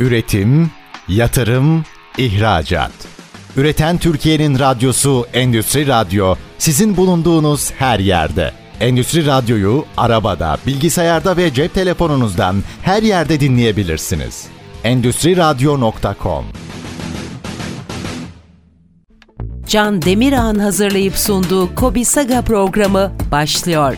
Üretim, yatırım, ihracat. Üreten Türkiye'nin radyosu Endüstri Radyo sizin bulunduğunuz her yerde. Endüstri Radyo'yu arabada, bilgisayarda ve cep telefonunuzdan her yerde dinleyebilirsiniz. Endüstri Radyo.com Can Demirağ'ın hazırlayıp sunduğu Kobi Saga programı başlıyor.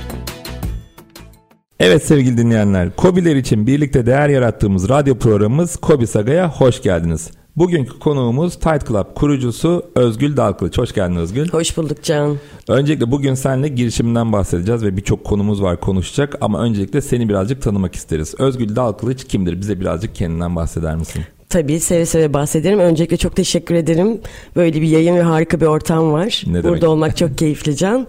Evet sevgili dinleyenler, Kobiler için birlikte değer yarattığımız radyo programımız Kobi Saga'ya hoş geldiniz. Bugünkü konuğumuz Tight Club kurucusu Özgül Dalkılıç. Hoş geldin Özgül. Hoş bulduk Can. Öncelikle bugün seninle girişiminden bahsedeceğiz ve birçok konumuz var konuşacak ama öncelikle seni birazcık tanımak isteriz. Özgül Dalkılıç kimdir? Bize birazcık kendinden bahseder misin? Tabii seve seve bahsederim. Öncelikle çok teşekkür ederim. Böyle bir yayın ve harika bir ortam var. Ne Burada demek? olmak çok keyifli Can.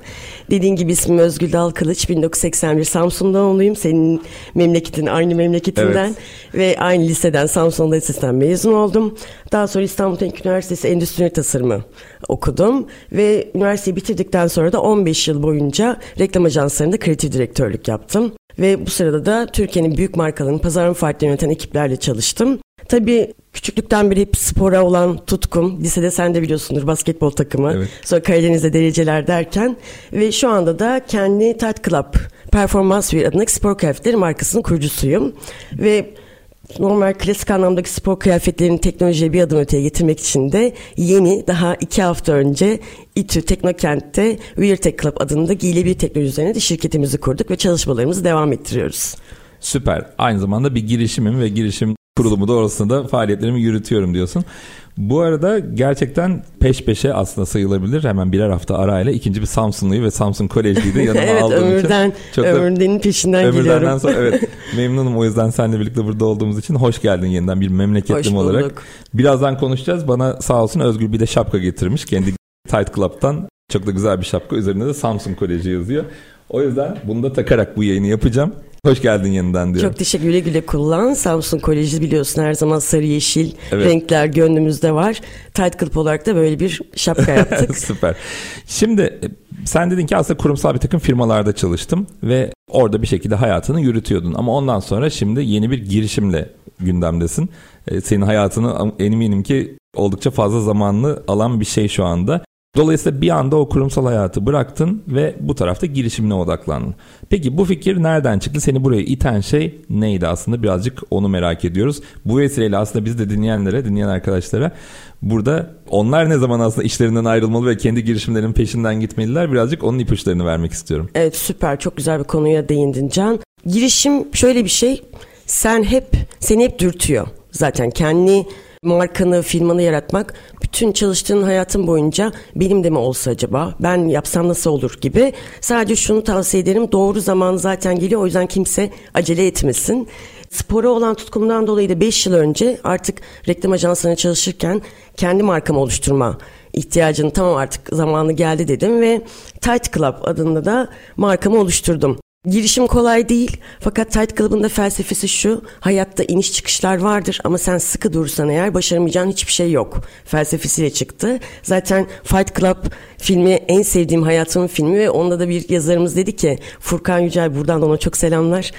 Dediğin gibi ismim Özgül Dal Kılıç. 1981 Samsun'dan oğluyum. Senin memleketin aynı memleketinden. Evet. Ve aynı liseden Samsun'da lisesinden mezun oldum. Daha sonra İstanbul Teknik Üniversitesi Endüstri Tasarımı okudum. Ve üniversiteyi bitirdikten sonra da 15 yıl boyunca reklam ajanslarında kreatif direktörlük yaptım. Ve bu sırada da Türkiye'nin büyük markalarının pazarlama faaliyetlerini yöneten ekiplerle çalıştım. Tabii küçüklükten beri hep spora olan tutkum. Lisede sen de biliyorsundur basketbol takımı. Evet. Sonra Karadeniz'de dereceler derken. Ve şu anda da kendi Tight Club Performans Wear adındaki spor kıyafetleri markasının kurucusuyum. Ve normal klasik anlamdaki spor kıyafetlerini teknolojiye bir adım öteye getirmek için de yeni daha iki hafta önce İTÜ Teknokent'te Wear Tech Club adında giyilebilir teknoloji üzerine de şirketimizi kurduk ve çalışmalarımızı devam ettiriyoruz. Süper. Aynı zamanda bir girişimim ve girişim kurulumu doğrultusunda faaliyetlerimi yürütüyorum diyorsun. Bu arada gerçekten peş peşe aslında sayılabilir. Hemen birer hafta arayla ikinci bir Samsunlu'yu ve Samsun Kolejli'yi de yanıma evet aldığım ömürden, için. Çok ömürdenin peşinden ömürlerden geliyorum. sonra evet memnunum o yüzden seninle birlikte burada olduğumuz için. Hoş geldin yeniden bir memleketlim olarak. Birazdan konuşacağız. Bana sağ olsun Özgür bir de şapka getirmiş. Kendi Tight Club'tan çok da güzel bir şapka. Üzerinde de Samsun Koleji yazıyor. O yüzden bunu da takarak bu yayını yapacağım. Hoş geldin yeniden diyorum. Çok teşekkür güle güle kullan. Samsun Koleji biliyorsun her zaman sarı yeşil Evet. renkler gönlümüzde var. Tight Club olarak da böyle bir şapka yaptık. Süper. Şimdi e, sen dedin ki aslında kurumsal bir takım firmalarda çalıştım ve orada bir şekilde hayatını yürütüyordun. Ama ondan sonra şimdi yeni bir girişimle gündemdesin. E, Senin hayatını eminim ki oldukça fazla zamanlı alan bir şey şu anda. Dolayısıyla bir anda o kurumsal hayatı bıraktın ve bu tarafta girişimine odaklandın. Peki bu fikir nereden çıktı? Seni buraya iten şey neydi aslında? Birazcık onu merak ediyoruz. Bu vesileyle aslında biz de dinleyenlere, dinleyen arkadaşlara burada onlar ne zaman aslında işlerinden ayrılmalı ve kendi girişimlerinin peşinden gitmeliler? Birazcık onun ipuçlarını vermek istiyorum. Evet süper çok güzel bir konuya değindin Can. Girişim şöyle bir şey sen hep seni hep dürtüyor. Zaten kendi markanı, firmanı yaratmak bütün çalıştığın hayatın boyunca benim de mi olsa acaba ben yapsam nasıl olur gibi. Sadece şunu tavsiye ederim doğru zaman zaten geliyor o yüzden kimse acele etmesin. Spora olan tutkumdan dolayı da 5 yıl önce artık reklam ajanslarına çalışırken kendi markamı oluşturma ihtiyacını tamam artık zamanı geldi dedim ve Tight Club adında da markamı oluşturdum. Girişim kolay değil fakat Tight Club'ın da felsefesi şu hayatta iniş çıkışlar vardır ama sen sıkı durursan eğer başaramayacağın hiçbir şey yok felsefesiyle çıktı. Zaten Fight Club filmi en sevdiğim hayatımın filmi ve onda da bir yazarımız dedi ki Furkan Yücel buradan da ona çok selamlar.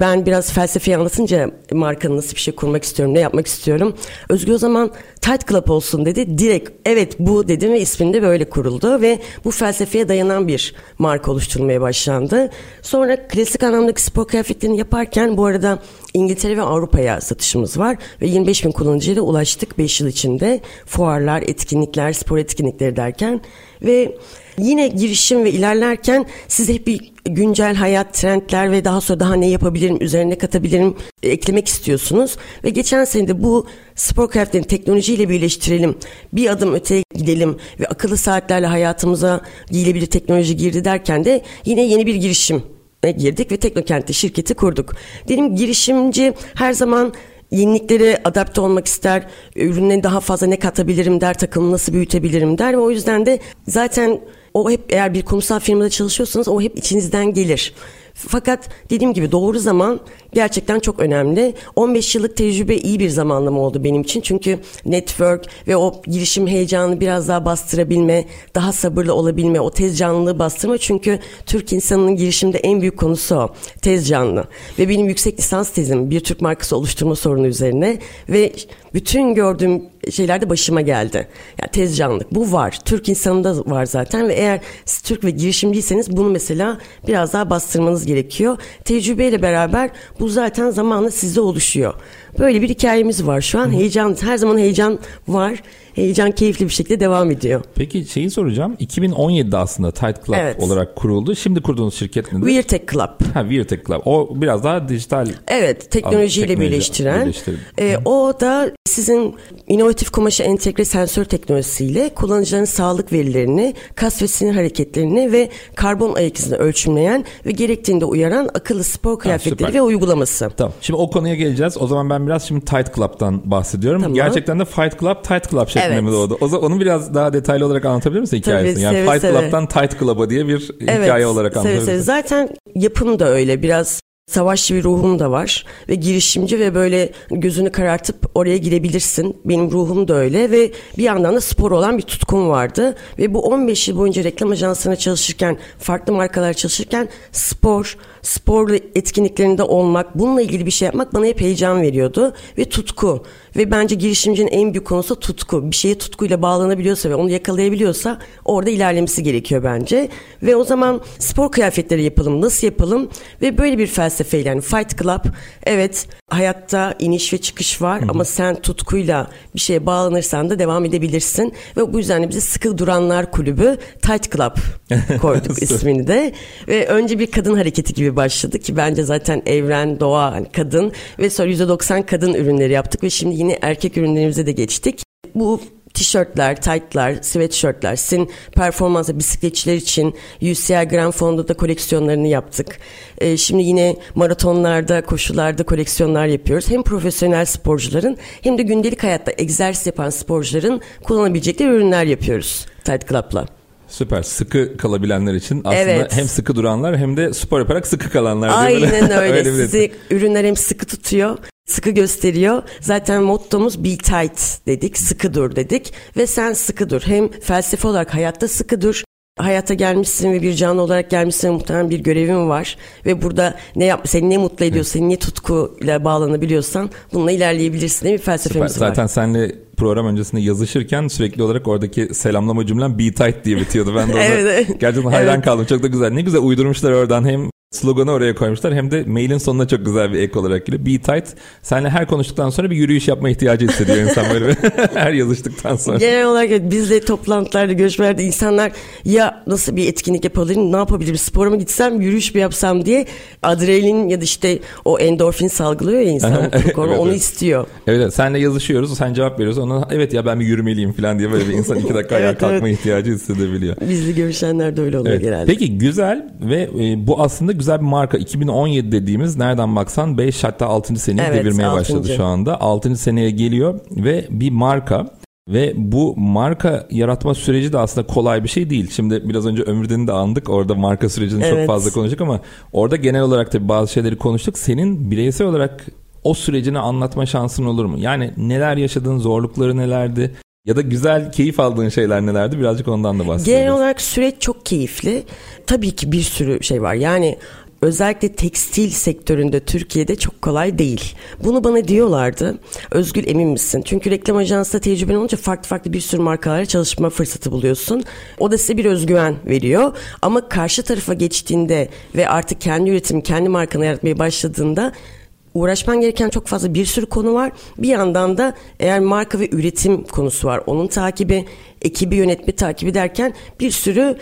Ben biraz felsefeyi anlatınca markanın nasıl bir şey kurmak istiyorum, ne yapmak istiyorum. Özgür o zaman Tight Club olsun dedi. Direkt evet bu dedim ve ismini de böyle kuruldu. Ve bu felsefeye dayanan bir marka oluşturulmaya başlandı. Sonra klasik anlamdaki spor kıyafetlerini yaparken bu arada İngiltere ve Avrupa'ya satışımız var. Ve 25 bin kullanıcıya da ulaştık 5 yıl içinde. Fuarlar, etkinlikler, spor etkinlikleri derken. Ve yine girişim ve ilerlerken siz hep bir güncel hayat, trendler ve daha sonra daha ne yapabilirim, üzerine katabilirim e, eklemek istiyorsunuz. Ve geçen sene de bu spor kıyafetlerini teknolojiyle birleştirelim, bir adım öteye gidelim ve akıllı saatlerle hayatımıza giyilebilir teknoloji girdi derken de yine yeni bir girişim girdik ve Teknokent'te şirketi kurduk. Dedim girişimci her zaman yeniliklere adapte olmak ister, ürüne daha fazla ne katabilirim der, takımı nasıl büyütebilirim der ve o yüzden de zaten o hep eğer bir kurumsal firmada çalışıyorsanız o hep içinizden gelir. Fakat dediğim gibi doğru zaman gerçekten çok önemli. 15 yıllık tecrübe iyi bir zamanlama oldu benim için. Çünkü network ve o girişim heyecanını biraz daha bastırabilme, daha sabırlı olabilme, o tez canlılığı bastırma. Çünkü Türk insanının girişimde en büyük konusu o. Tez canlı. Ve benim yüksek lisans tezim bir Türk markası oluşturma sorunu üzerine ve bütün gördüğüm şeylerde başıma geldi. Yani tez canlılık bu var. Türk insanında var zaten ve eğer siz Türk ve girişimciyseniz bunu mesela biraz daha bastırmanız gerekiyor. Tecrübeyle beraber bu zaten zamanla sizde oluşuyor. Böyle bir hikayemiz var şu an. Heyecan, her zaman heyecan var. Heyecan keyifli bir şekilde devam ediyor. Peki şeyi soracağım. 2017'de aslında Tight Club Evet. olarak kuruldu. Şimdi kurduğunuz şirket nedir? Weird Tech Club. Ha, Weird Tech Club. O biraz daha dijital. Evet, teknolojiyle Teknoloji birleştiren. birleştirip. E, o da sizin inovatif kumaşa entegre sensör teknolojisiyle kullanıcıların sağlık verilerini, kas ve sinir hareketlerini ve karbon ayak izini ölçümleyen ve gerektiğinde uyaran akıllı spor kıyafetleri süper. ve uygulaması. Tamam. Şimdi o konuya geleceğiz. O zaman ben biraz şimdi Tight Club'tan bahsediyorum. Tamam. Gerçekten de Fight Club, Tight Club şeklinde Evet. mi doğdu? O zaman onu biraz daha detaylı olarak anlatabilir misin hikayesini? yani seve Fight seve. Club'tan Tight Club'a diye bir hikaye olarak anlatabilir misin? Zaten yapım da öyle biraz savaşçı bir ruhum da var ve girişimci ve böyle gözünü karartıp oraya girebilirsin. Benim ruhum da öyle ve bir yandan da spor olan bir tutkum vardı ve bu 15 yıl boyunca reklam ajansına çalışırken, farklı markalar çalışırken spor, spor etkinliklerinde olmak, bununla ilgili bir şey yapmak bana hep heyecan veriyordu ve tutku. Ve bence girişimcinin en büyük konusu tutku. Bir şeye tutkuyla bağlanabiliyorsa ve onu yakalayabiliyorsa orada ilerlemesi gerekiyor bence. Ve o zaman spor kıyafetleri yapalım, nasıl yapalım? Ve böyle bir felsefeyle yani Fight Club evet hayatta iniş ve çıkış var ama sen tutkuyla bir şeye bağlanırsan da devam edebilirsin. Ve bu yüzden de bize Sıkı Duranlar Kulübü Tight Club koyduk ismini de. Ve önce bir kadın hareketi gibi başladı ki bence zaten evren, doğa, hani kadın ve sonra %90 kadın ürünleri yaptık ve şimdi yine erkek ürünlerimize de geçtik. Bu tişörtler, tight'lar, sweatshirtler, sizin performansa bisikletçiler için UCI Grand Fondo'da koleksiyonlarını yaptık. Ee, şimdi yine maratonlarda, koşularda koleksiyonlar yapıyoruz. Hem profesyonel sporcuların hem de gündelik hayatta egzersiz yapan sporcuların kullanabilecekleri ürünler yapıyoruz Tight Club'la. Süper. Sıkı kalabilenler için aslında Evet. hem sıkı duranlar hem de spor yaparak sıkı kalanlar. Aynen öyle. bir- Sizi ürünler hem sıkı tutuyor, sıkı gösteriyor. Zaten mottomuz be tight dedik, sıkı dur dedik. Ve sen sıkı dur. Hem felsefe olarak hayatta sıkı dur. Hayata gelmişsin ve bir canlı olarak gelmişsin muhtemelen bir görevin var. Ve burada ne yap seni ne mutlu ediyorsa, seni ne tutkuyla bağlanabiliyorsan bununla ilerleyebilirsin diye bir Süper. felsefemiz var. Zaten senle program öncesinde yazışırken sürekli olarak oradaki selamlama cümlem be tight diye bitiyordu. Ben de ona evet. gerçekten hayran Evet. kaldım. Çok da güzel. Ne güzel uydurmuşlar oradan hem sloganı oraya koymuşlar hem de mailin sonuna çok güzel bir ek olarak geliyor. Be tight. Seninle her konuştuktan sonra bir yürüyüş yapma ihtiyacı hissediyor insan böyle her yazıştıktan sonra. Genel olarak evet, biz de toplantılarda, görüşmelerde insanlar ya nasıl bir etkinlik yapabilirim, ne yapabilirim, spora mı gitsem, yürüyüş mü yapsam diye adrenalin ya da işte o endorfin salgılıyor ya insan Evet, onu evet. istiyor. Evet senle yazışıyoruz sen cevap veriyorsun ona evet ya ben bir yürümeliyim falan diye böyle bir insan iki dakika ayağa Evet, kalkma evet. ihtiyacı hissedebiliyor. Bizli görüşenler de öyle oluyor Evet. genelde. Peki güzel ve e, bu aslında güzel bir marka. 2017 dediğimiz nereden baksan 5 hatta 6. seneyi Evet, devirmeye başladı altıncı. şu anda. 6. seneye geliyor ve bir marka ve bu marka yaratma süreci de aslında kolay bir şey değil. Şimdi biraz önce Ömürden'i de andık. Orada marka sürecini çok Evet. fazla konuştuk ama orada genel olarak tabii bazı şeyleri konuştuk. Senin bireysel olarak o sürecini anlatma şansın olur mu? Yani neler yaşadın, zorlukları nelerdi? Ya da güzel, keyif aldığın şeyler nelerdi? Birazcık ondan da bahsedelim. Genel olarak süreç çok keyifli. Tabii ki bir sürü şey var. Yani özellikle tekstil sektöründe Türkiye'de çok kolay değil. Bunu bana diyorlardı. Özgül emin misin? Çünkü reklam ajansında tecrüben olunca farklı farklı bir sürü markalarla çalışma fırsatı buluyorsun. O da size bir özgüven veriyor. Ama karşı tarafa geçtiğinde ve artık kendi üretim, kendi markanı yaratmaya başladığında uğraşman gereken çok fazla bir sürü konu var. Bir yandan da eğer marka ve üretim konusu var. Onun takibi, ekibi yönetme takibi derken bir sürü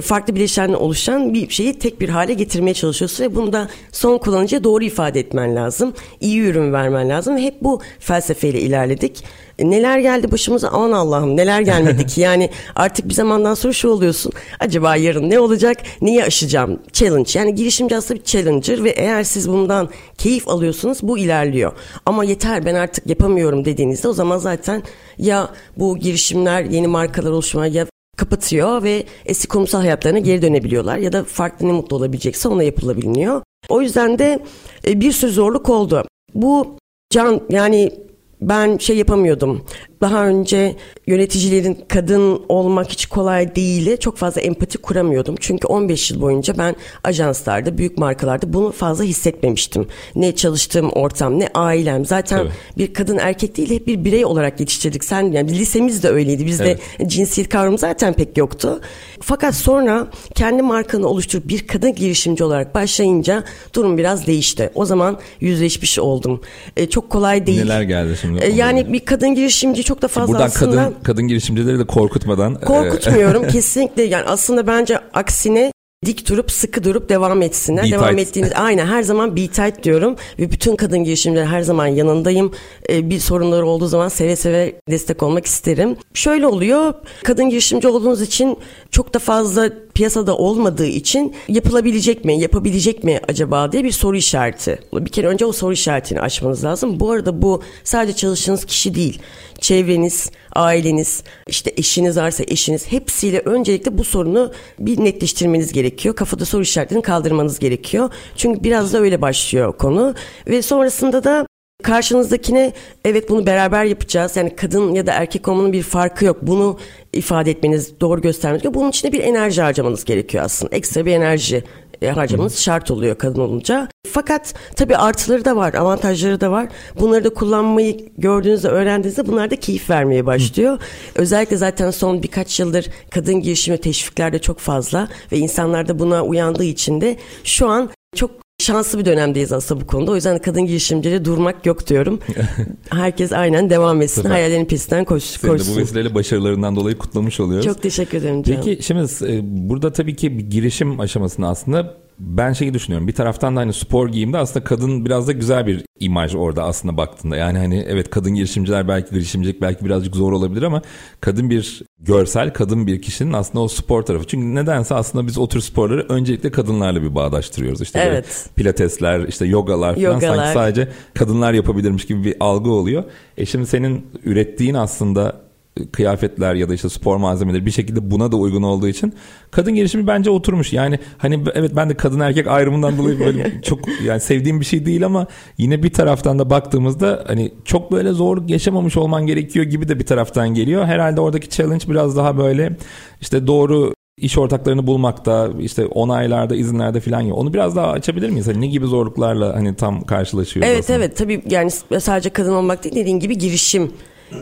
farklı bileşenle oluşan bir şeyi tek bir hale getirmeye çalışıyorsun ve bunu da son kullanıcıya doğru ifade etmen lazım. İyi ürün vermen lazım ve hep bu felsefeyle ilerledik. E, Neler geldi başımıza? Aman Allah'ım neler gelmedi ki? Yani artık bir zamandan sonra şu oluyorsun. Acaba yarın ne olacak? Neyi aşacağım? Challenge. Yani girişimci aslında bir challenger ve eğer siz bundan keyif alıyorsunuz bu ilerliyor. Ama yeter ben artık yapamıyorum dediğinizde o zaman zaten ya bu girişimler yeni markalar oluşmaya ya kapatıyor ve eski kurumsal hayatlarına geri dönebiliyorlar ya da farklı ne mutlu olabilecekse ona yapılabiliyor. O yüzden de e, bir sürü zorluk oldu. Bu can yani ben şey yapamıyordum. Daha önce yöneticilerin kadın olmak hiç kolay değil. Çok fazla empati kuramıyordum. Çünkü 15 yıl boyunca ben ajanslarda, büyük markalarda bunu fazla hissetmemiştim. Ne çalıştığım ortam, ne ailem. Zaten evet. bir kadın erkek değil, hep bir birey olarak yetiştirdik. Sen yani lisemiz de öyleydi. Bizde evet. cinsiyet kavramı zaten pek yoktu. Fakat sonra kendi markanı oluşturup bir kadın girişimci olarak başlayınca durum biraz değişti. O zaman yüzleşmiş oldum. E, çok kolay değil. Neler geldi şimdi? E, yani bir kadın girişimci çok da fazla Buradan aslında... kadın, kadın girişimcileri de korkutmadan... E, korkutmuyorum kesinlikle. Yani aslında bence aksine dik durup sıkı durup devam etsinler. Be devam tight. ettiğiniz aynen her zaman be tight diyorum ve bütün kadın girişimciler her zaman yanındayım. Ee, bir sorunları olduğu zaman seve seve destek olmak isterim. Şöyle oluyor. Kadın girişimci olduğunuz için çok da fazla piyasada olmadığı için yapılabilecek mi, yapabilecek mi acaba diye bir soru işareti. Bir kere önce o soru işaretini açmanız lazım. Bu arada bu sadece çalıştığınız kişi değil. Çevreniz, aileniz, işte eşiniz varsa eşiniz hepsiyle öncelikle bu sorunu bir netleştirmeniz gerekiyor. Kafada soru işaretlerini kaldırmanız gerekiyor. Çünkü biraz da öyle başlıyor konu ve sonrasında da karşınızdakine evet bunu beraber yapacağız. Yani kadın ya da erkek olmanın bir farkı yok. Bunu ifade etmeniz, doğru göstermeniz gerekiyor. Bunun için de bir enerji harcamanız gerekiyor aslında. Ekstra bir enerji harcamanız şart oluyor kadın olunca. Fakat tabii artıları da var, avantajları da var. Bunları da kullanmayı gördüğünüzde, öğrendiğinizde bunlar da keyif vermeye başlıyor. Özellikle zaten son birkaç yıldır kadın girişimi teşvikler de çok fazla ve insanlar da buna uyandığı için de şu an çok şanslı bir dönemdeyiz aslında bu konuda. O yüzden kadın girişimcileri durmak yok diyorum. Herkes aynen devam etsin. Süper. Hayallerin peşinden koş, Seni koşsun. De bu vesileyle başarılarından dolayı kutlamış oluyoruz. Çok teşekkür ederim canım. Peki şimdi e, burada tabii ki bir girişim aşamasında aslında ben şeyi düşünüyorum. Bir taraftan da hani spor giyimde aslında kadın biraz da güzel bir imaj orada aslında baktığında. Yani hani evet kadın girişimciler belki girişimcilik belki birazcık zor olabilir ama kadın bir görsel, kadın bir kişinin aslında o spor tarafı. Çünkü nedense aslında biz o tür sporları öncelikle kadınlarla bir bağdaştırıyoruz. İşte evet. pilatesler, işte yogalar falan yogalar. sanki sadece kadınlar yapabilirmiş gibi bir algı oluyor. E şimdi senin ürettiğin aslında kıyafetler ya da işte spor malzemeleri bir şekilde buna da uygun olduğu için kadın gelişimi bence oturmuş. Yani hani evet ben de kadın erkek ayrımından dolayı böyle çok yani sevdiğim bir şey değil ama yine bir taraftan da baktığımızda hani çok böyle zor yaşamamış olman gerekiyor gibi de bir taraftan geliyor. Herhalde oradaki challenge biraz daha böyle işte doğru iş ortaklarını bulmakta işte onaylarda izinlerde falan ya onu biraz daha açabilir miyiz? Hani ne gibi zorluklarla hani tam karşılaşıyoruz Evet aslında? evet tabii yani sadece kadın olmak değil dediğin gibi girişim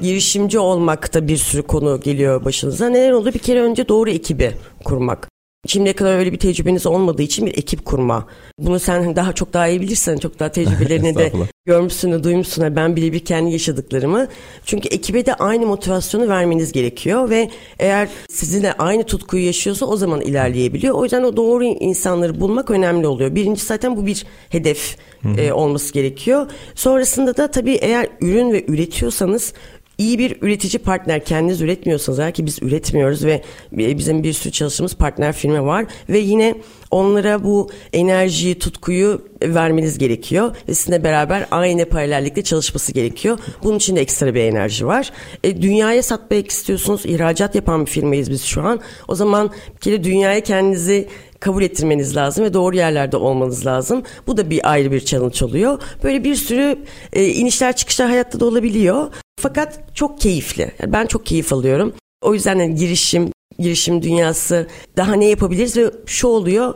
girişimci olmakta bir sürü konu geliyor başınıza. Neler oldu? Bir kere önce doğru ekibi kurmak. Şimdiye kadar öyle bir tecrübeniz olmadığı için bir ekip kurma. Bunu sen daha çok daha iyi bilirsen, çok daha tecrübelerini de görmüşsün, duymuşsun. Ben bile bir kendi yaşadıklarımı. Çünkü ekibe de aynı motivasyonu vermeniz gerekiyor ve eğer sizinle aynı tutkuyu yaşıyorsa o zaman ilerleyebiliyor. O yüzden o doğru insanları bulmak önemli oluyor. Birinci zaten bu bir hedef e, olması gerekiyor. Sonrasında da tabii eğer ürün ve üretiyorsanız iyi bir üretici partner kendiniz üretmiyorsanız eğer ki biz üretmiyoruz ve bizim bir sürü çalıştığımız partner firma var ve yine onlara bu enerjiyi, tutkuyu vermeniz gerekiyor ve sizinle beraber aynı paralellikte çalışması gerekiyor. Bunun için de ekstra bir enerji var. E, dünyaya satmak istiyorsunuz. ihracat yapan bir firmayız biz şu an. O zaman bir kere dünyaya kendinizi kabul ettirmeniz lazım ve doğru yerlerde olmanız lazım. Bu da bir ayrı bir challenge oluyor. Böyle bir sürü e, inişler çıkışlar hayatta da olabiliyor. Fakat çok keyifli. Yani ben çok keyif alıyorum. O yüzden yani girişim, girişim dünyası daha ne yapabiliriz ve şu oluyor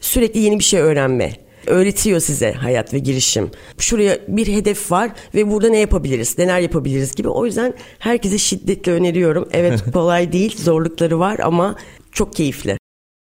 sürekli yeni bir şey öğrenme öğretiyor size hayat ve girişim. Şuraya bir hedef var ve burada ne yapabiliriz, neler yapabiliriz gibi. O yüzden herkese şiddetle öneriyorum. Evet kolay değil, zorlukları var ama çok keyifli.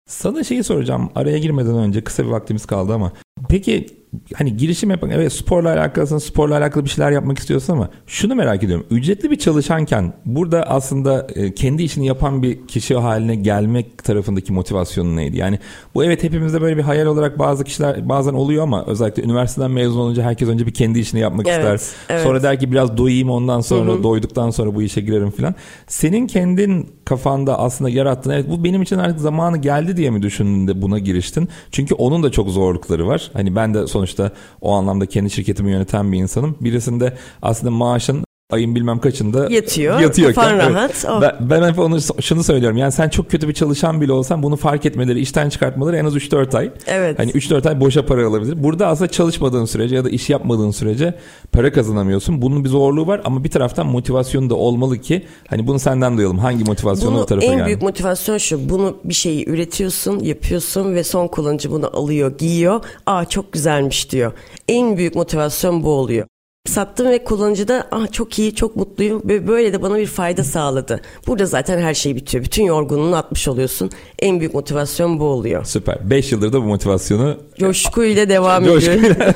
Sana şeyi soracağım araya girmeden önce kısa bir vaktimiz kaldı ama peki hani girişim yapan evet sporla alakalısın sporla alakalı bir şeyler yapmak istiyorsun ama şunu merak ediyorum. Ücretli bir çalışanken burada aslında e, kendi işini yapan bir kişi haline gelmek tarafındaki motivasyonun neydi? Yani bu evet hepimizde böyle bir hayal olarak bazı kişiler bazen oluyor ama özellikle üniversiteden mezun olunca herkes önce bir kendi işini yapmak evet, ister. Evet. Sonra der ki biraz doyayım ondan sonra Hı-hı. doyduktan sonra bu işe girerim falan. Senin kendin kafanda aslında yarattığın evet bu benim için artık zamanı geldi diye mi düşündün de buna giriştin? Çünkü onun da çok zorlukları var. Hani ben de sonuçta o anlamda kendi şirketimi yöneten bir insanım. Birisinde aslında maaşın ayın bilmem kaçında Yatıyor, yatıyorken. kafan evet. rahat. Oh. Ben, ben hep onu şunu söylüyorum. Yani sen çok kötü bir çalışan bile olsan bunu fark etmeleri, işten çıkartmaları en az 3-4 ay. Evet. Hani 3-4 ay boşa para alabilir. Burada aslında çalışmadığın sürece ya da iş yapmadığın sürece para kazanamıyorsun. Bunun bir zorluğu var ama bir taraftan motivasyonu da olmalı ki hani bunu senden duyalım. Hangi motivasyonu Bunu o tarafa en geldi? büyük motivasyon şu. Bunu bir şeyi üretiyorsun, yapıyorsun ve son kullanıcı bunu alıyor, giyiyor. Aa çok güzelmiş diyor. En büyük motivasyon bu oluyor. Sattım ve kullanıcı da ah çok iyi, çok mutluyum ve böyle de bana bir fayda sağladı. Burada zaten her şey bitiyor. Bütün yorgunluğunu atmış oluyorsun. En büyük motivasyon bu oluyor. Süper. 5 yıldır da bu motivasyonu Coşkuyla devam Coşkuyla. ediyor.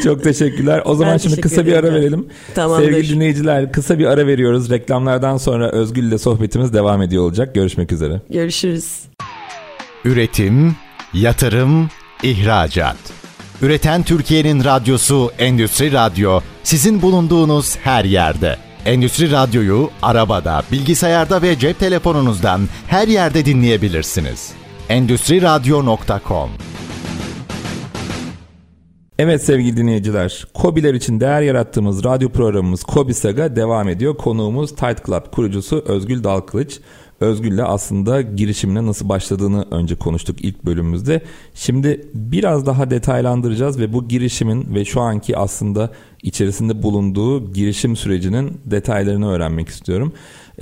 Çok teşekkürler. O zaman Ben şimdi kısa bir ara ederim. verelim. Tamamdır. Sevgili dinleyiciler kısa bir ara veriyoruz. Reklamlardan sonra Özgül ile sohbetimiz devam ediyor olacak. Görüşmek üzere. Görüşürüz. Üretim, yatırım, ihracat. Üreten Türkiye'nin radyosu Endüstri Radyo sizin bulunduğunuz her yerde. Endüstri Radyo'yu arabada, bilgisayarda ve cep telefonunuzdan her yerde dinleyebilirsiniz. Endüstri Radyo.com Evet sevgili dinleyiciler, Kobiler için değer yarattığımız radyo programımız Kobi Saga devam ediyor. Konuğumuz Tight Club kurucusu Özgül Dalkılıç. Özgül'le aslında girişimine nasıl başladığını önce konuştuk ilk bölümümüzde. Şimdi biraz daha detaylandıracağız ve bu girişimin ve şu anki aslında içerisinde bulunduğu girişim sürecinin detaylarını öğrenmek istiyorum.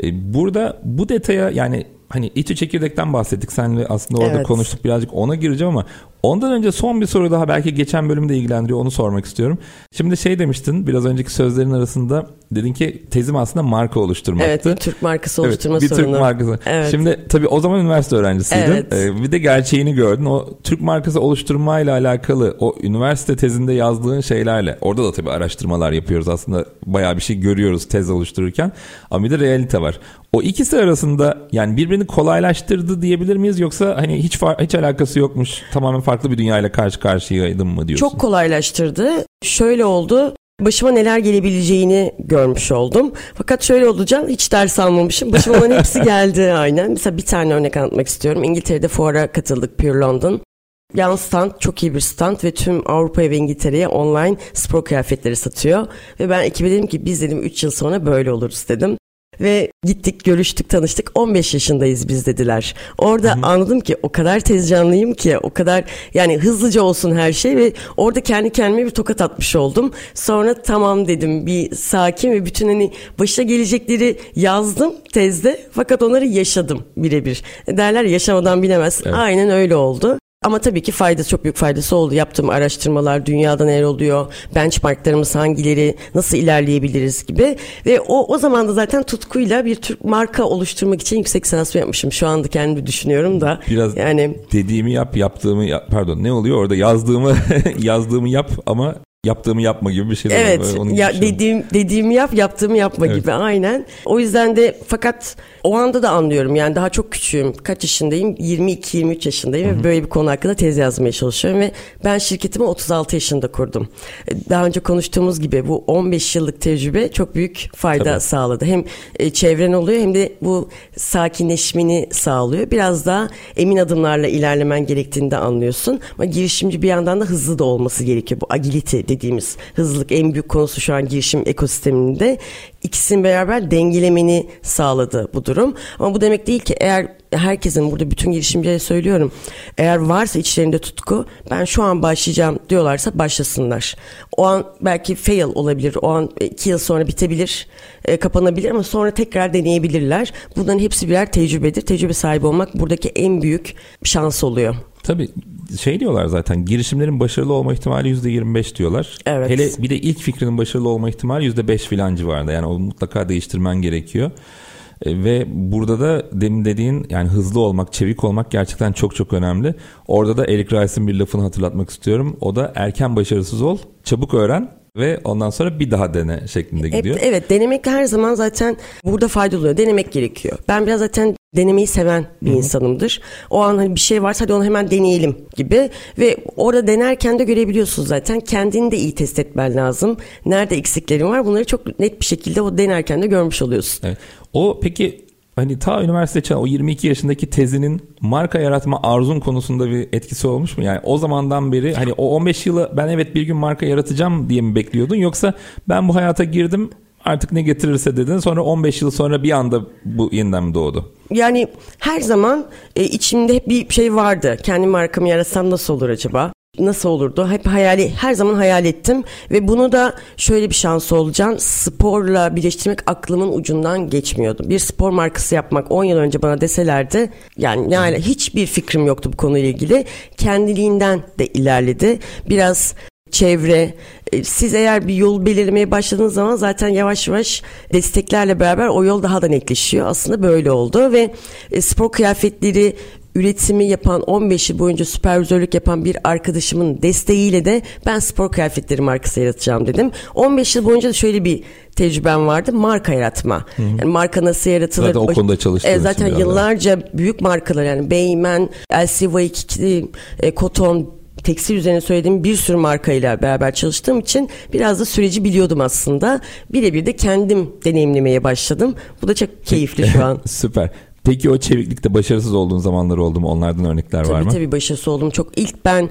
Ee, Burada bu detaya yani hani içi çekirdekten bahsettik senle aslında orada Evet. konuştuk birazcık ona gireceğim ama ondan önce son bir soru daha belki geçen bölümde ilgilendiriyor onu sormak istiyorum. Şimdi şey demiştin biraz önceki sözlerin arasında dedin ki tezim aslında marka oluşturmaktı. Evet, bir Türk markası Evet, oluşturma bir sorunu. Türk markası. Evet. Şimdi tabii o zaman üniversite öğrencisiydin. Evet. Ee, bir de gerçeğini gördün. O Türk markası oluşturmayla alakalı o üniversite tezinde yazdığın şeylerle orada da tabii araştırmalar yapıyoruz aslında bayağı bir şey görüyoruz tez oluştururken ama bir de realite var. O ikisi arasında yani birbirini kolaylaştırdı diyebilir miyiz yoksa hani hiç hiç alakası yokmuş tamamen farklı bir dünyayla karşı karşıyaydın mı diyorsun? Çok kolaylaştırdı. Şöyle oldu. Başıma neler gelebileceğini görmüş oldum. Fakat şöyle olacak hiç ders almamışım. Başıma onların hepsi geldi aynen. Mesela bir tane örnek anlatmak istiyorum. İngiltere'de fuara katıldık Pure London. Yan stand çok iyi bir stand ve tüm Avrupa'ya ve İngiltere'ye online spor kıyafetleri satıyor. Ve ben ekibe dedim ki biz dedim 3 yıl sonra böyle oluruz dedim. Ve gittik görüştük tanıştık 15 yaşındayız biz dediler. Orada anladım ki o kadar tez canlıyım ki o kadar yani hızlıca olsun her şey ve orada kendi kendime bir tokat atmış oldum. Sonra tamam dedim bir sakin ve bütün hani başına gelecekleri yazdım tezde fakat onları yaşadım birebir. Derler ya, yaşamadan bilemez. Evet. Aynen öyle oldu. Ama tabii ki faydası çok büyük faydası oldu. Yaptığım araştırmalar, dünyada neler oluyor, benchmarklarımız hangileri, nasıl ilerleyebiliriz gibi. Ve o o zaman da zaten tutkuyla bir Türk marka oluşturmak için yüksek lisans yapmışım. Şu anda kendimi düşünüyorum da. Biraz yani dediğimi yap yaptığımı yap, pardon ne oluyor orada yazdığımı yazdığımı yap ama yaptığımı yapma gibi bir şey var. Evet ya şey var. dediğim dediğimi yap yaptığımı yapma Evet. gibi aynen. O yüzden de fakat o anda da anlıyorum yani daha çok küçüğüm. Kaç yaşındayım? 22-23 yaşındayım ve böyle bir konu hakkında tez yazmaya çalışıyorum ve ben şirketimi 36 yaşında kurdum. E, Daha önce konuştuğumuz gibi bu 15 yıllık tecrübe çok büyük fayda Tabii. sağladı. Hem e, çevren oluyor hem de bu sakinleşmeni sağlıyor. Biraz daha emin adımlarla ilerlemen gerektiğini de anlıyorsun. Ama girişimci bir yandan da hızlı da olması gerekiyor. Bu agility dediğimiz hızlılık en büyük konusu şu an girişim ekosisteminde. İkisini beraber dengelemeni sağladı bu durum. Ama bu demek değil ki eğer herkesin burada bütün girişimcilere söylüyorum. Eğer varsa içlerinde tutku ben şu an başlayacağım diyorlarsa başlasınlar. O an belki fail olabilir. O an iki yıl sonra bitebilir, e, kapanabilir ama sonra tekrar deneyebilirler. Bunların hepsi birer tecrübedir. Tecrübe sahibi olmak buradaki en büyük şans oluyor. Tabii şey diyorlar zaten girişimlerin başarılı olma ihtimali %25 diyorlar. Evet. Hele bir de ilk fikrinin başarılı olma ihtimali %5 filan civarında. Yani o mutlaka değiştirmen gerekiyor. E, Ve burada da demin dediğin yani hızlı olmak, çevik olmak gerçekten çok çok önemli. Orada da Eric Rice'ın bir lafını hatırlatmak istiyorum. O da erken başarısız ol, çabuk öğren ve ondan sonra bir daha dene şeklinde gidiyor. evet denemek her zaman zaten burada faydalı oluyor. Denemek gerekiyor. Ben biraz zaten denemeyi seven bir insanımdır. O an hani bir şey varsa hadi onu hemen deneyelim gibi ve orada denerken de görebiliyorsun zaten. Kendini de iyi test etmen lazım. Nerede eksiklerin var bunları çok net bir şekilde o denerken de görmüş oluyorsun. Evet. O peki hani ta üniversite çağı o 22 yaşındaki tezinin marka yaratma arzun konusunda bir etkisi olmuş mu? Yani o zamandan beri hani o 15 yılı ben evet bir gün marka yaratacağım diye mi bekliyordun yoksa ben bu hayata girdim artık ne getirirse dedin. Sonra 15 yıl sonra bir anda bu yeniden mi doğdu? Yani her zaman e, içimde hep bir şey vardı. Kendi markamı yaratsam nasıl olur acaba? Nasıl olurdu? Hep hayali, her zaman hayal ettim ve bunu da şöyle bir şans olacağım. Sporla birleştirmek aklımın ucundan geçmiyordu. Bir spor markası yapmak 10 yıl önce bana deselerdi yani yani hiçbir fikrim yoktu bu konuyla ilgili. Kendiliğinden de ilerledi. Biraz çevre. E, siz eğer bir yol belirlemeye başladığınız zaman zaten yavaş yavaş desteklerle beraber o yol daha da netleşiyor. Aslında böyle oldu ve e, spor kıyafetleri üretimi yapan 15 yıl boyunca süpervizörlük yapan bir arkadaşımın desteğiyle de ben spor kıyafetleri markası yaratacağım dedim. 15 yıl boyunca da şöyle bir tecrübem vardı. Marka yaratma. Hı. Yani marka nasıl yaratılır? Zaten o konuda çalıştığın e, Zaten yıllarca büyük markalar yani Beymen, LCY2, e, Koton tekstil üzerine söylediğim bir sürü markayla beraber çalıştığım için biraz da süreci biliyordum aslında. Birebir de kendim deneyimlemeye başladım. Bu da çok keyifli şu an. Süper. Peki o çeviklikte başarısız olduğun zamanlar oldu mu? Onlardan örnekler tabii, var mı? Tabii tabii başarısız oldum. Çok ilk ben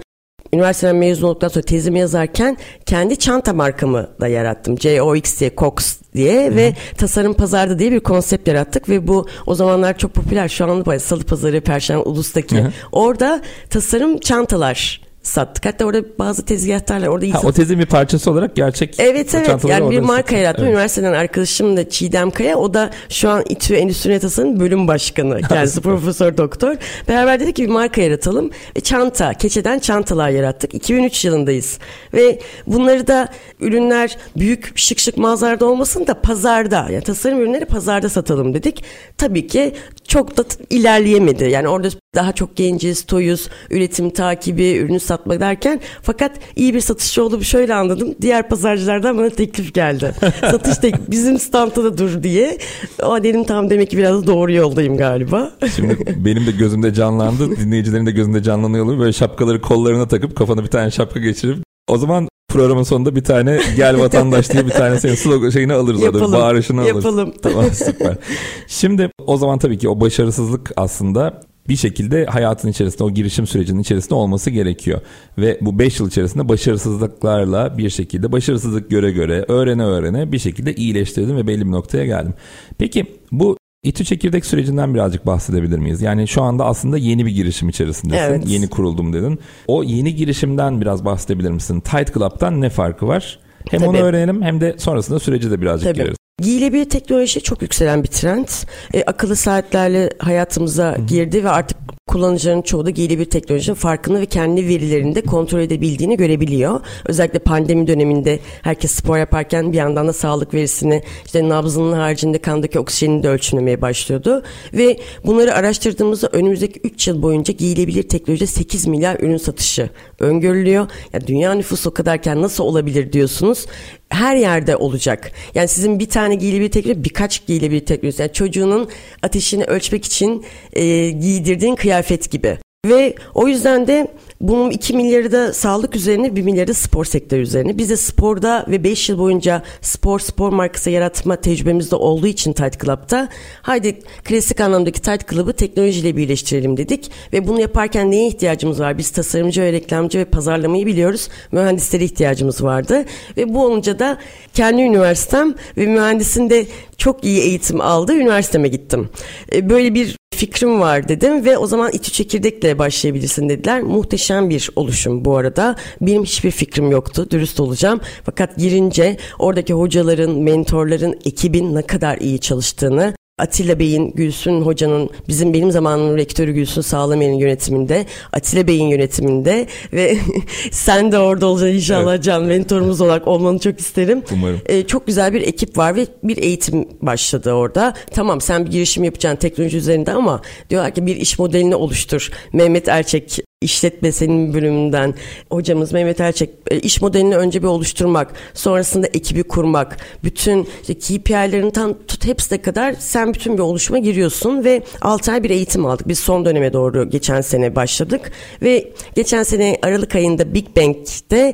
üniversiteden mezun olduktan sonra tezimi yazarken kendi çanta markamı da yarattım. JOX diye, Cox diye Hı-hı. ve tasarım pazarda diye bir konsept yarattık ve bu o zamanlar çok popüler. Şu an Salı Pazarı, Perşembe, Ulus'taki. Hı-hı. Orada tasarım çantalar sattık. Hatta orada bazı tezgahtarlar orada ha, o tezin bir parçası olarak gerçek Evet evet yani bir marka yarattım. Evet. Üniversiteden arkadaşım da Çiğdem Kaya o da şu an İTÜ Endüstri Tasarım bölüm başkanı. Kendisi profesör doktor. Beraber dedik ki bir marka yaratalım. Ve çanta, keçeden çantalar yarattık. 2003 yılındayız. Ve bunları da ürünler büyük şık şık mağazalarda olmasın da pazarda yani tasarım ürünleri pazarda satalım dedik. Tabii ki çok da ilerleyemedi. Yani orada daha çok genciz, toyuz, üretim takibi, ürünü satma derken fakat iyi bir satışçı olduğumu şöyle anladım. Diğer pazarcılardan bana teklif geldi. Satış tek bizim standta da dur diye. O dedim tam demek ki biraz doğru yoldayım galiba. Şimdi benim de gözümde canlandı. Dinleyicilerin de gözünde canlanıyor. Böyle şapkaları kollarına takıp kafana bir tane şapka geçirip o zaman programın sonunda bir tane gel vatandaş diye bir tane senin slogan şeyini alırız yapalım, orada. Bağırışını alırız. Yapalım. Tamam süper. Şimdi o zaman tabii ki o başarısızlık aslında bir şekilde hayatın içerisinde o girişim sürecinin içerisinde olması gerekiyor. Ve bu 5 yıl içerisinde başarısızlıklarla bir şekilde başarısızlık göre göre öğrene öğrene bir şekilde iyileştirdim ve belli bir noktaya geldim. Peki bu İTÜ çekirdek sürecinden birazcık bahsedebilir miyiz? Yani şu anda aslında yeni bir girişim içerisindesin. Evet. Yeni kuruldum dedin. O yeni girişimden biraz bahsedebilir misin? Tight Club'dan ne farkı var? Hem Tabii. onu öğrenelim hem de sonrasında süreci de birazcık Tabii. gireriz. Giyilebilir teknoloji çok yükselen bir trend. E, akıllı saatlerle hayatımıza girdi ve artık kullanıcıların çoğu da giyilebilir teknolojinin farkını ve kendi verilerini de kontrol edebildiğini görebiliyor. Özellikle pandemi döneminde herkes spor yaparken bir yandan da sağlık verisini işte nabzının haricinde kandaki oksijenini de ölçümlemeye başlıyordu. Ve bunları araştırdığımızda önümüzdeki 3 yıl boyunca giyilebilir teknoloji 8 milyar ürün satışı öngörülüyor. Ya dünya nüfusu o kadarken nasıl olabilir diyorsunuz her yerde olacak. Yani sizin bir tane giyilebilir teknoloji birkaç giyilebilir teknoloji. Yani çocuğunun ateşini ölçmek için e, giydirdiğin kıyafet gibi. Ve o yüzden de bunun 2 milyarı da sağlık üzerine 1 milyarı da spor sektörü üzerine. Biz de sporda ve 5 yıl boyunca spor spor markası yaratma tecrübemiz de olduğu için Tight Club'da haydi klasik anlamdaki Tight Club'ı teknolojiyle birleştirelim dedik. Ve bunu yaparken neye ihtiyacımız var? Biz tasarımcı ve reklamcı ve pazarlamayı biliyoruz. Mühendislere ihtiyacımız vardı. Ve bu olunca da kendi üniversitem ve mühendisin de çok iyi eğitim aldı. Üniversiteme gittim. E, böyle bir fikrim var dedim ve o zaman İTÜ Çekirdek'le başlayabilirsin dediler. Muhteşem bir oluşum bu arada. Benim hiçbir fikrim yoktu dürüst olacağım. Fakat girince oradaki hocaların, mentorların, ekibin ne kadar iyi çalıştığını Atilla Bey'in, Gülsün Hoca'nın, bizim benim zamanımın rektörü Gülsün Sağlamaya'nın yönetiminde, Atilla Bey'in yönetiminde ve sen de orada olacaksın inşallah evet. Can mentorumuz olarak olmanı çok isterim. Umarım. Ee, çok güzel bir ekip var ve bir eğitim başladı orada. Tamam sen bir girişim yapacaksın teknoloji üzerinde ama diyorlar ki bir iş modelini oluştur. Mehmet Erçek işletme senin bölümünden hocamız Mehmet Erçek e, iş modelini önce bir oluşturmak, sonrasında ekibi kurmak, bütün işte KPI'lerini tam tut hepsine kadar sen bütün bir oluşuma giriyorsun ve 6 ay bir eğitim aldık. Biz son döneme doğru geçen sene başladık ve geçen sene Aralık ayında Big Bang'de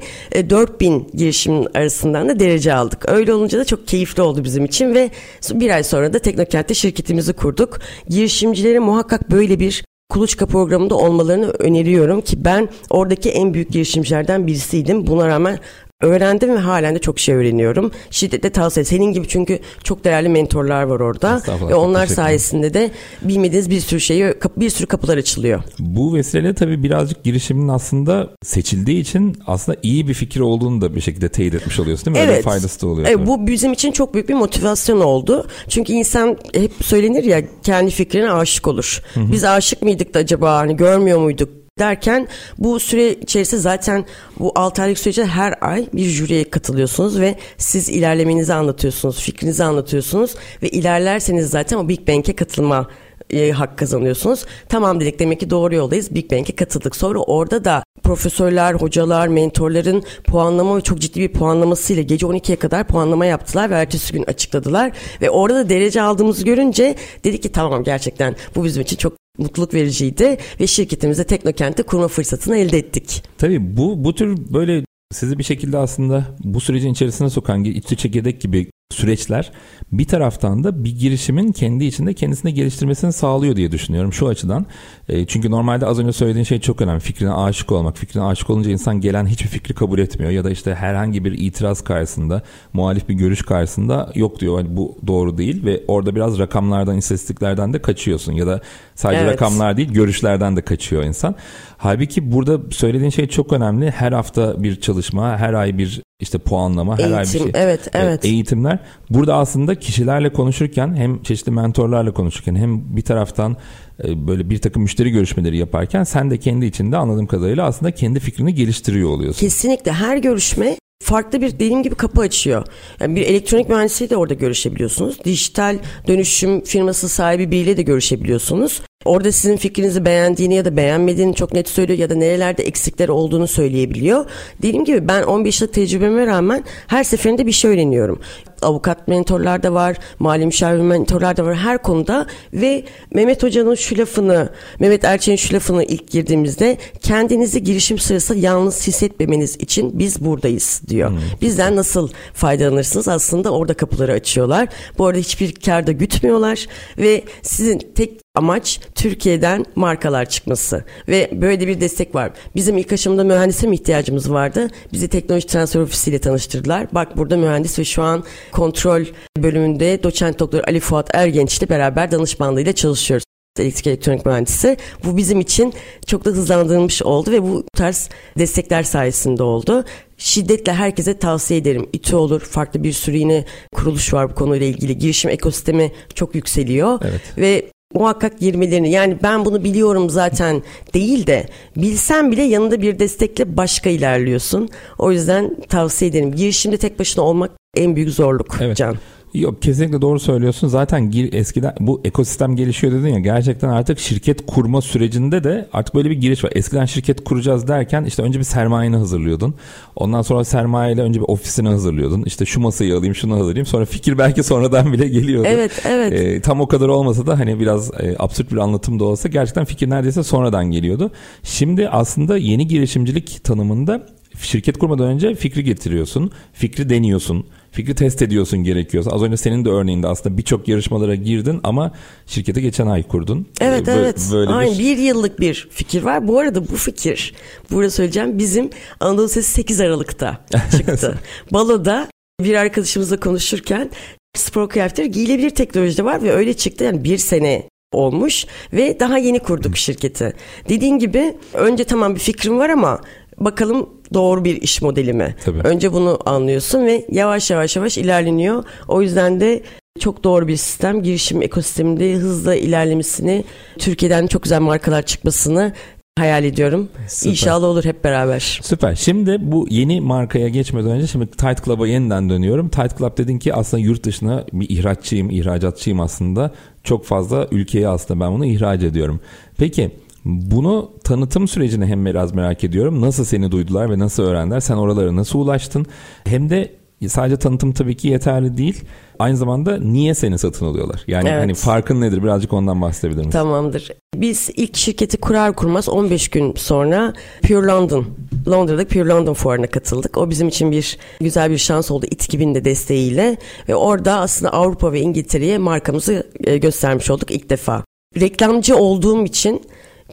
4000 e, girişimin arasından da derece aldık. Öyle olunca da çok keyifli oldu bizim için ve bir ay sonra da Teknokent'te şirketimizi kurduk. Girişimcilere muhakkak böyle bir kuluçka programında olmalarını öneriyorum ki ben oradaki en büyük girişimcilerden birisiydim. Buna rağmen öğrendim ve halen de çok şey öğreniyorum. Şiddetle tavsiye Senin gibi çünkü çok değerli mentorlar var orada. Ve onlar sayesinde de bilmediğiniz bir sürü şeyi bir sürü kapılar açılıyor. Bu vesileyle tabii birazcık girişimin aslında seçildiği için aslında iyi bir fikir olduğunu da bir şekilde teyit etmiş oluyorsun değil mi? Evet. Öyle faydası da oluyor. Evet, bu bizim için çok büyük bir motivasyon oldu. Çünkü insan hep söylenir ya kendi fikrine aşık olur. Hı hı. Biz aşık mıydık da acaba hani görmüyor muyduk? Derken bu süre içerisinde zaten bu 6 aylık süreçte her ay bir jüriye katılıyorsunuz ve siz ilerlemenizi anlatıyorsunuz, fikrinizi anlatıyorsunuz ve ilerlerseniz zaten o Big Bang'e katılma e, hak kazanıyorsunuz. Tamam dedik demek ki doğru yoldayız. Big Bang'e katıldık. Sonra orada da profesörler, hocalar, mentorların puanlama ve çok ciddi bir puanlamasıyla gece 12'ye kadar puanlama yaptılar ve ertesi gün açıkladılar. Ve orada da derece aldığımızı görünce dedik ki tamam gerçekten bu bizim için çok mutluluk vericiydi ve şirketimize Teknokent'te kurma fırsatını elde ettik. Tabii bu bu tür böyle sizi bir şekilde aslında bu sürecin içerisine sokan içli çekirdek gibi süreçler bir taraftan da bir girişimin kendi içinde kendisini geliştirmesini sağlıyor diye düşünüyorum şu açıdan. E, çünkü normalde az önce söylediğin şey çok önemli. Fikrine aşık olmak. Fikrine aşık olunca insan gelen hiçbir fikri kabul etmiyor ya da işte herhangi bir itiraz karşısında, muhalif bir görüş karşısında yok diyor. Yani bu doğru değil ve orada biraz rakamlardan, istatistiklerden de kaçıyorsun ya da sadece evet. rakamlar değil, görüşlerden de kaçıyor insan. Halbuki burada söylediğin şey çok önemli. Her hafta bir çalışma, her ay bir işte puanlama, her Eğitim, ay bir şey. Evet, evet. Eğitimler. Burada aslında kişilerle konuşurken hem çeşitli mentorlarla konuşurken hem bir taraftan e, böyle bir takım müşteri görüşmeleri yaparken sen de kendi içinde anladığım kadarıyla aslında kendi fikrini geliştiriyor oluyorsun. Kesinlikle her görüşme farklı bir dediğim gibi kapı açıyor. Yani bir elektronik mühendisiyle de orada görüşebiliyorsunuz. Dijital dönüşüm firması sahibi biriyle de görüşebiliyorsunuz. Orada sizin fikrinizi beğendiğini ya da beğenmediğini çok net söylüyor ya da nerelerde eksikler olduğunu söyleyebiliyor. Dediğim gibi ben 15 yıl tecrübeme rağmen her seferinde bir şey öğreniyorum. Avukat mentorlar da var, mali müşavir mentorlar da var her konuda ve Mehmet Hoca'nın şu lafını, Mehmet Erçel'in şu lafını ilk girdiğimizde kendinizi girişim sırasında yalnız hissetmemeniz için biz buradayız diyor. Hmm. Bizden nasıl faydalanırsınız aslında orada kapıları açıyorlar. Bu arada hiçbir karda gütmüyorlar ve sizin tek amaç Türkiye'den markalar çıkması ve böyle bir destek var. Bizim ilk aşamada mühendise mi ihtiyacımız vardı? Bizi teknoloji transfer ofisiyle tanıştırdılar. Bak burada mühendis ve şu an kontrol bölümünde doçent doktor Ali Fuat Ergenç ile beraber danışmanlığıyla çalışıyoruz elektrik elektronik mühendisi. Bu bizim için çok da hızlandırılmış oldu ve bu tarz destekler sayesinde oldu. Şiddetle herkese tavsiye ederim. İTÜ olur, farklı bir sürü yine kuruluş var bu konuyla ilgili. Girişim ekosistemi çok yükseliyor evet. ve muhakkak girmelerini yani ben bunu biliyorum zaten değil de bilsen bile yanında bir destekle başka ilerliyorsun. O yüzden tavsiye ederim. Girişimde tek başına olmak en büyük zorluk evet. Can. Yok kesinlikle doğru söylüyorsun. Zaten gir, eskiden bu ekosistem gelişiyor dedin ya gerçekten artık şirket kurma sürecinde de artık böyle bir giriş var. Eskiden şirket kuracağız derken işte önce bir sermayeni hazırlıyordun. Ondan sonra sermayeyle önce bir ofisini hazırlıyordun. İşte şu masayı alayım şunu hazırlayayım. Sonra fikir belki sonradan bile geliyordu. Evet evet. E, tam o kadar olmasa da hani biraz e, absürt bir anlatım da olsa gerçekten fikir neredeyse sonradan geliyordu. Şimdi aslında yeni girişimcilik tanımında şirket kurmadan önce fikri getiriyorsun. Fikri deniyorsun fikri test ediyorsun gerekiyorsa. Az önce senin de örneğinde aslında birçok yarışmalara girdin ama şirkete geçen ay kurdun. Evet ee, evet. Böyle Aynen bir... bir yıllık bir fikir var. Bu arada bu fikir burada söyleyeceğim bizim Anadolu Sesi 8 Aralık'ta çıktı. Balo'da bir arkadaşımızla konuşurken spor kıyafetleri giyilebilir teknolojide var ve öyle çıktı yani bir sene olmuş ve daha yeni kurduk şirketi. Dediğin gibi önce tamam bir fikrim var ama bakalım doğru bir iş modeli mi? Tabii. Önce bunu anlıyorsun ve yavaş yavaş yavaş ilerleniyor. O yüzden de çok doğru bir sistem. Girişim ekosisteminde hızla ilerlemesini, Türkiye'den çok güzel markalar çıkmasını hayal ediyorum. Süper. İnşallah olur hep beraber. Süper. Şimdi bu yeni markaya geçmeden önce şimdi Tight Club'a yeniden dönüyorum. Tight Club dedin ki aslında yurt dışına bir ihraççıyım, ihracatçıyım aslında. Çok fazla ülkeye aslında ben bunu ihraç ediyorum. Peki bunu tanıtım sürecini hem biraz merak ediyorum. Nasıl seni duydular ve nasıl öğrendiler? Sen oralara nasıl ulaştın? Hem de sadece tanıtım tabii ki yeterli değil. Aynı zamanda niye seni satın alıyorlar? Yani evet. hani farkın nedir? Birazcık ondan bahsedebilir misin? Tamamdır. Biz ilk şirketi kurar kurmaz 15 gün sonra Pure London, Londra'da Pure London fuarına katıldık. O bizim için bir güzel bir şans oldu İTKİB'in de desteğiyle. Ve orada aslında Avrupa ve İngiltere'ye markamızı e, göstermiş olduk ilk defa. Reklamcı olduğum için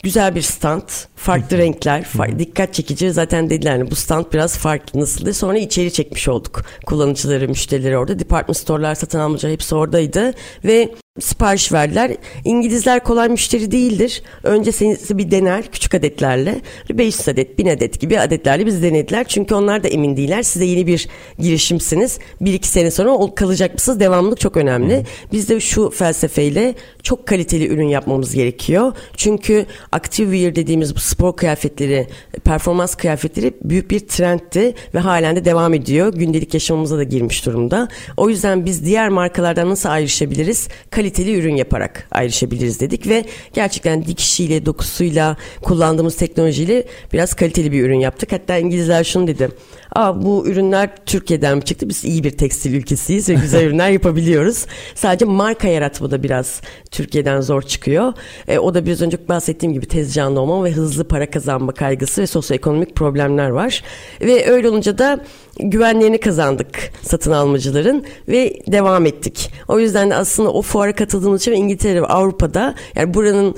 güzel bir stand. Farklı renkler, farklı, dikkat çekici. Zaten dediler hani bu stand biraz farklı nasıl diye. Sonra içeri çekmiş olduk. Kullanıcıları, müşterileri orada. Department store'lar, satın almacılar hepsi oradaydı. Ve sipariş verdiler. İngilizler kolay müşteri değildir. Önce sizi bir dener küçük adetlerle. 500 adet, 1000 adet gibi adetlerle bizi denediler. Çünkü onlar da emin değiller. Size yeni bir girişimsiniz. Bir iki sene sonra kalacak mısınız? Devamlılık çok önemli. Biz de şu felsefeyle çok kaliteli ürün yapmamız gerekiyor. Çünkü active wear dediğimiz bu spor kıyafetleri, performans kıyafetleri büyük bir trendti ve halen de devam ediyor. Gündelik yaşamımıza da girmiş durumda. O yüzden biz diğer markalardan nasıl ayrışabiliriz? Kaliteli ürün yaparak ayrışabiliriz dedik ve gerçekten dikişiyle, dokusuyla, kullandığımız teknolojiyle biraz kaliteli bir ürün yaptık. Hatta İngilizler şunu dedi. Aa, bu ürünler Türkiye'den mi çıktı? Biz iyi bir tekstil ülkesiyiz ve güzel ürünler yapabiliyoruz. Sadece marka yaratmada biraz Türkiye'den zor çıkıyor. E, o da biraz önce bahsettiğim gibi tezcanlı olma ve hızlı para kazanma kaygısı ve sosyoekonomik problemler var. Ve öyle olunca da güvenlerini kazandık satın almacıların ve devam ettik. O yüzden de aslında o fuara katıldığımız için İngiltere ve Avrupa'da yani buranın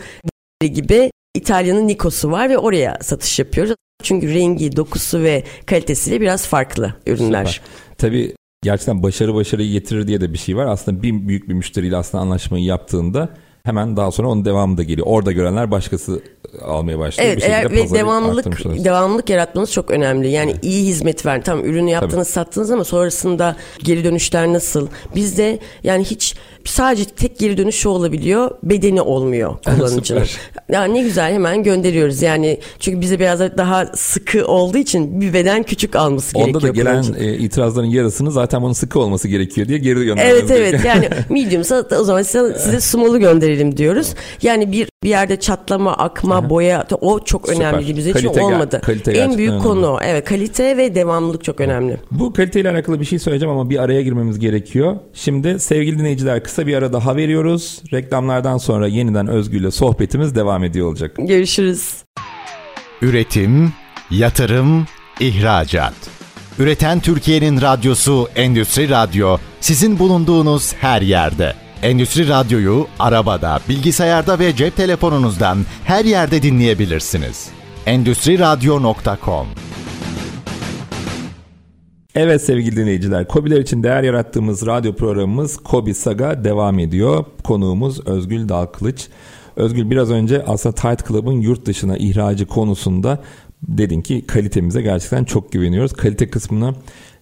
gibi İtalya'nın Nikos'u var ve oraya satış yapıyoruz. Çünkü rengi, dokusu ve kalitesiyle biraz farklı ürünler. Süper. Tabii gerçekten başarı başarıyı getirir diye de bir şey var. Aslında bir büyük bir müşteriyle aslında anlaşmayı yaptığında hemen daha sonra onun devamı da geliyor. Orada görenler başkası almaya başlıyor. Evet eğer ve devamlılık devamlılık yaratmanız çok önemli. Yani evet. iyi hizmet ver. Tamam ürünü yaptınız Tabii. sattınız ama sonrasında geri dönüşler nasıl? Bizde yani hiç sadece tek geri dönüş şu olabiliyor. Bedeni olmuyor kullanıcının. yani ne güzel hemen gönderiyoruz. Yani çünkü bize biraz daha sıkı olduğu için bir beden küçük alması Onda gerekiyor. Onda da gelen e, itirazların yarısını zaten bunun sıkı olması gerekiyor diye geri göndermemiz Evet evet yani mediumsa o zaman size, size small'u gönderelim diyoruz. Yani bir bir yerde çatlama, akma, boya o çok önemli Süper. bize için olmadı. Kalite en büyük önemli. konu evet kalite ve devamlılık çok önemli. Bu kaliteyle alakalı bir şey söyleyeceğim ama bir araya girmemiz gerekiyor. Şimdi sevgili dinleyiciler kısa bir ara daha veriyoruz. Reklamlardan sonra yeniden Özgür ile sohbetimiz devam ediyor olacak. Görüşürüz. Üretim, yatırım, ihracat. Üreten Türkiye'nin radyosu Endüstri Radyo sizin bulunduğunuz her yerde. Endüstri Radyo'yu arabada, bilgisayarda ve cep telefonunuzdan her yerde dinleyebilirsiniz. Endüstri Radyo.com Evet sevgili dinleyiciler, Kobiler için değer yarattığımız radyo programımız Kobi Saga devam ediyor. Konuğumuz Özgül Dalkılıç. Özgül biraz önce aslında Tight Club'ın yurt dışına ihracı konusunda dedin ki kalitemize gerçekten çok güveniyoruz. Kalite kısmına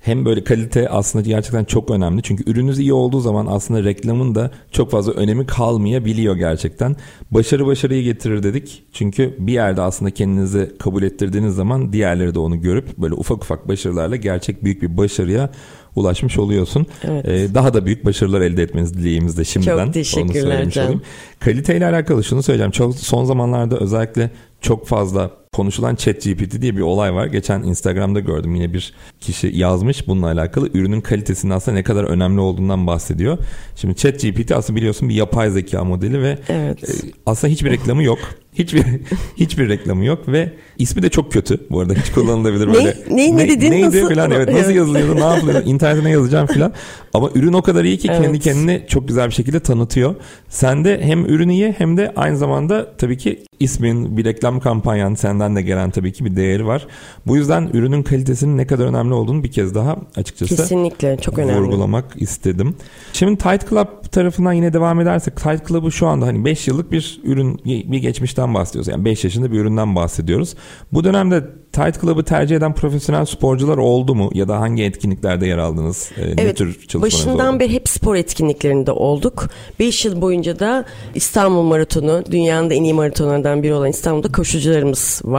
hem böyle kalite aslında gerçekten çok önemli. Çünkü ürününüz iyi olduğu zaman aslında reklamın da çok fazla önemi kalmayabiliyor gerçekten. Başarı başarıyı getirir dedik. Çünkü bir yerde aslında kendinizi kabul ettirdiğiniz zaman diğerleri de onu görüp böyle ufak ufak başarılarla gerçek büyük bir başarıya ulaşmış oluyorsun. Evet. Ee, daha da büyük başarılar elde etmeniz dileğimizde şimdiden. Çok teşekkürler canım. Kaliteyle alakalı şunu söyleyeceğim. Çok son zamanlarda özellikle çok fazla konuşulan chat GPT diye bir olay var. Geçen Instagram'da gördüm yine bir kişi yazmış bununla alakalı. Ürünün kalitesinin aslında ne kadar önemli olduğundan bahsediyor. Şimdi chat GPT aslında biliyorsun bir yapay zeka modeli ve evet. E, aslında hiçbir reklamı yok. Hiçbir hiçbir reklamı yok ve ismi de çok kötü. Bu arada hiç kullanılabilir böyle. ne, ne, ne dedin? Neydi nasıl? falan evet nasıl yazılıyordu ne yapılıyor internetine yazacağım falan. Ama ürün o kadar iyi ki evet. kendi kendini çok güzel bir şekilde tanıtıyor. Sen de hem ürünü iyi hem de aynı zamanda tabii ki ismin bir reklam kampanyan senden de gelen tabii ki bir değeri var. Bu yüzden ürünün kalitesinin ne kadar önemli olduğunu bir kez daha açıkçası Kesinlikle çok önemli. vurgulamak istedim. Şimdi Tight Club tarafından yine devam edersek Tight Club'ı şu anda hani 5 yıllık bir ürün bir geçmişten bahsediyoruz. Yani 5 yaşında bir üründen bahsediyoruz. Bu dönemde Tight Club'ı tercih eden profesyonel sporcular oldu mu? Ya da hangi etkinliklerde yer aldınız? Ee, evet, ne tür çalışmalarınız başından oldu? beri hep spor etkinliklerinde olduk. 5 yıl boyunca da İstanbul Maratonu, dünyanın da en iyi maratonlardan biri olan İstanbul'da koşucularımız var.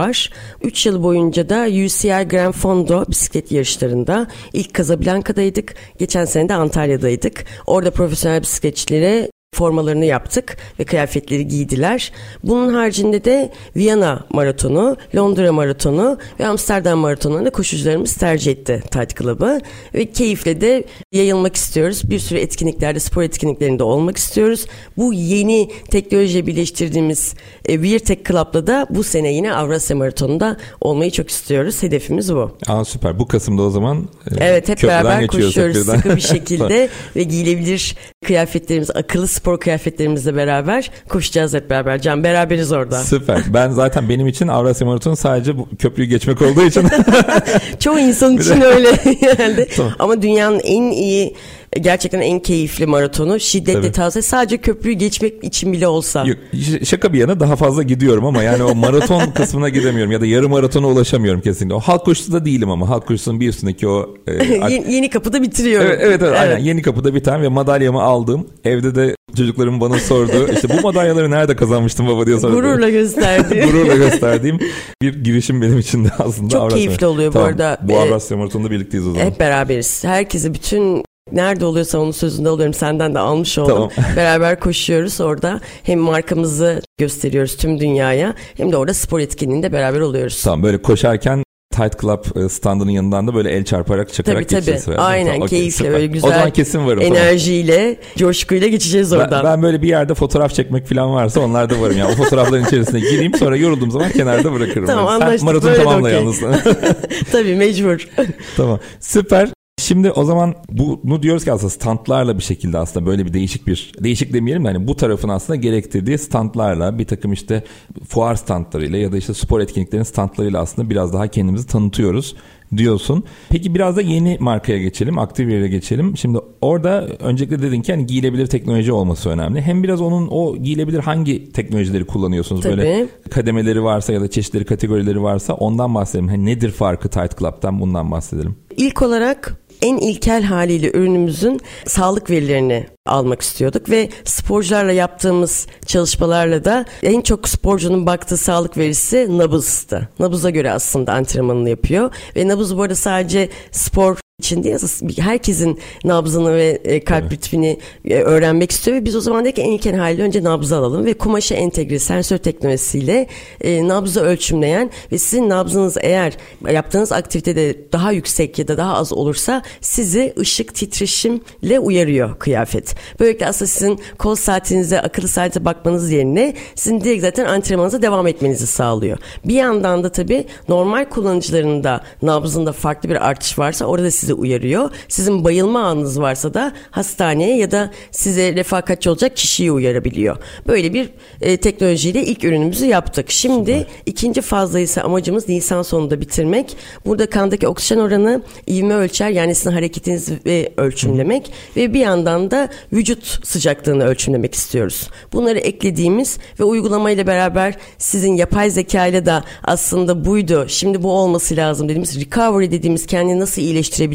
3 yıl boyunca da UCI Grand Fondo bisiklet yarışlarında ilk Casablanca'daydık. Geçen sene de Antalya'daydık. Orada profesyonel bisikletçilere formalarını yaptık ve kıyafetleri giydiler. Bunun haricinde de Viyana Maratonu, Londra Maratonu ve Amsterdam Maratonu'nda koşucularımız tercih etti Tight Club'ı. Ve keyifle de yayılmak istiyoruz. Bir sürü etkinliklerde, spor etkinliklerinde olmak istiyoruz. Bu yeni teknolojiye birleştirdiğimiz e, Weir Tech Club'la da bu sene yine Avrasya Maratonu'nda olmayı çok istiyoruz. Hedefimiz bu. Aa süper. Bu Kasım'da o zaman e, Evet hep beraber koşuyoruz sıkı bir şekilde ve giyilebilir kıyafetlerimiz akıllı spor kıyafetlerimizle beraber koşacağız hep beraber. Can beraberiz orada. Süper. Ben zaten benim için Avrasya Maratonu sadece bu köprüyü geçmek olduğu için. Çoğu insan için öyle yani. Tamam. Ama dünyanın en iyi gerçekten en keyifli maratonu. Şiddetle Tabii. tavsiye sadece köprüyü geçmek için bile olsa. Yok, şaka bir yana daha fazla gidiyorum ama yani o maraton kısmına gidemiyorum ya da yarım maratona ulaşamıyorum kesinlikle. O halk koşusu da değilim ama halk koşusunun bir üstündeki o... E, yeni, yeni kapıda bitiriyorum. Evet, evet, evet, evet. aynen yeni kapıda biten ve madalyamı aldım. Evde de çocuklarım bana sordu. İşte bu madalyaları nerede kazanmıştım baba diye sordu. Gururla gösterdi. Gururla gösterdiğim bir girişim benim için de aslında. Çok Avrasya. keyifli oluyor tamam, bu arada. Bu Avrasya Maratonu'nda birlikteyiz o zaman. Hep beraberiz. Herkese bütün Nerede oluyorsa onun sözünde oluyorum. Senden de almış oldum. Tamam. Beraber koşuyoruz orada. Hem markamızı gösteriyoruz tüm dünyaya hem de orada spor etkinliğinde beraber oluyoruz. Tamam böyle koşarken Tight Club e, standının yanından da böyle el çarparak çakarak tabii, geçeceğiz. Tabii tabii. Aynen tamam, keyifle okay, böyle güzel. O zaman kesin varım. Enerjiyle, tamam. coşkuyla geçeceğiz oradan. Ben, ben böyle bir yerde fotoğraf çekmek falan varsa onlarda varım. Yani o fotoğrafların içerisine gireyim sonra yorulduğum zaman kenarda bırakırım. Tamam yani. anlaştık. Sen maraton tamamla okay. yalnız. tabii mecbur. tamam süper. Şimdi o zaman bunu diyoruz ki aslında standlarla bir şekilde aslında böyle bir değişik bir değişik demeyelim yani bu tarafın aslında gerektirdiği standlarla bir takım işte fuar standlarıyla ya da işte spor etkinliklerinin standlarıyla aslında biraz daha kendimizi tanıtıyoruz diyorsun. Peki biraz da yeni markaya geçelim, Activewear'e geçelim. Şimdi orada öncelikle dedin ki hani giyilebilir teknoloji olması önemli. Hem biraz onun o giyilebilir hangi teknolojileri kullanıyorsunuz? Tabii. Böyle kademeleri varsa ya da çeşitleri, kategorileri varsa ondan bahsedelim. Hani nedir farkı Tight Club'tan bundan bahsedelim. İlk olarak en ilkel haliyle ürünümüzün sağlık verilerini almak istiyorduk ve sporcularla yaptığımız çalışmalarla da en çok sporcunun baktığı sağlık verisi nabızdı. Nabıza göre aslında antrenmanını yapıyor ve nabız bu arada sadece spor için değil herkesin nabzını ve e, kalp evet. ritmini e, öğrenmek istiyor ve biz o zaman dedik ki en ilkel haliyle önce nabzı alalım ve kumaşa entegre sensör teknolojisiyle e, nabzı ölçümleyen ve sizin nabzınız eğer yaptığınız aktivitede daha yüksek ya da daha az olursa sizi ışık titreşimle uyarıyor kıyafet. Böylelikle aslında sizin kol saatinize akıllı saate bakmanız yerine sizin direkt zaten antrenmanınıza devam etmenizi sağlıyor. Bir yandan da tabii normal kullanıcıların da nabzında farklı bir artış varsa orada sizi uyarıyor. Sizin bayılma anınız varsa da hastaneye ya da size refakatçi olacak kişiyi uyarabiliyor. Böyle bir e, teknolojiyle ilk ürünümüzü yaptık. Şimdi Süper. ikinci fazla ise amacımız Nisan sonunda bitirmek. Burada kandaki oksijen oranı ivme ölçer yani sizin hareketinizi ölçümlemek Hı. ve bir yandan da vücut sıcaklığını ölçümlemek istiyoruz. Bunları eklediğimiz ve uygulamayla beraber sizin yapay zeka ile de aslında buydu. Şimdi bu olması lazım dediğimiz recovery dediğimiz kendini nasıl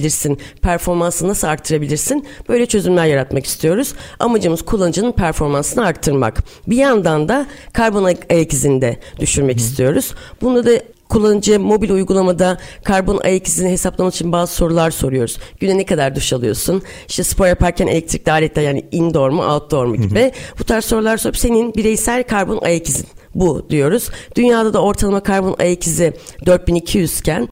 iyileştirebilirsin, performansını nasıl arttırabilirsin? Böyle çözümler yaratmak istiyoruz. Amacımız kullanıcının performansını arttırmak. Bir yandan da karbon ayak izini de düşürmek Hı. istiyoruz. Bunu da kullanıcı mobil uygulamada karbon ayak izini hesaplamak için bazı sorular soruyoruz. Güne ne kadar duş alıyorsun? İşte spor yaparken elektrikli aletler yani indoor mu outdoor mu gibi. Bu tarz sorular sorup senin bireysel karbon ayak izin bu diyoruz. Dünyada da ortalama karbon ayak izi 4200 iken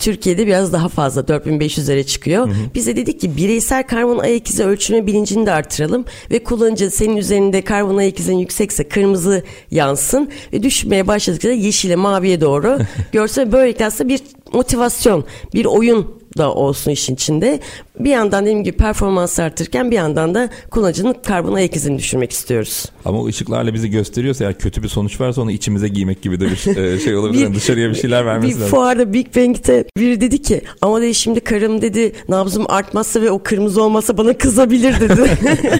Türkiye'de biraz daha fazla 4500'lere çıkıyor. Hı hı. Biz de dedik ki bireysel karbon ayak izi ölçme bilincini de artıralım ve kullanıcı senin üzerinde karbon ayak izin yüksekse kırmızı yansın ve düşmeye başladıkça yeşile maviye doğru görsün. Böylelikle aslında bir motivasyon, bir oyun da olsun işin içinde. Bir yandan dediğim gibi performans artırırken bir yandan da kullanıcının karbon ayak izini düşürmek istiyoruz. Ama o ışıklarla bizi gösteriyorsa eğer kötü bir sonuç varsa onu içimize giymek gibi de bir e, şey olabilir. bir, dışarıya bir şeyler vermesi bir lazım. fuarda Big Bang'te biri dedi ki ama dedi şimdi karım dedi nabzım artmazsa ve o kırmızı olmasa bana kızabilir dedi.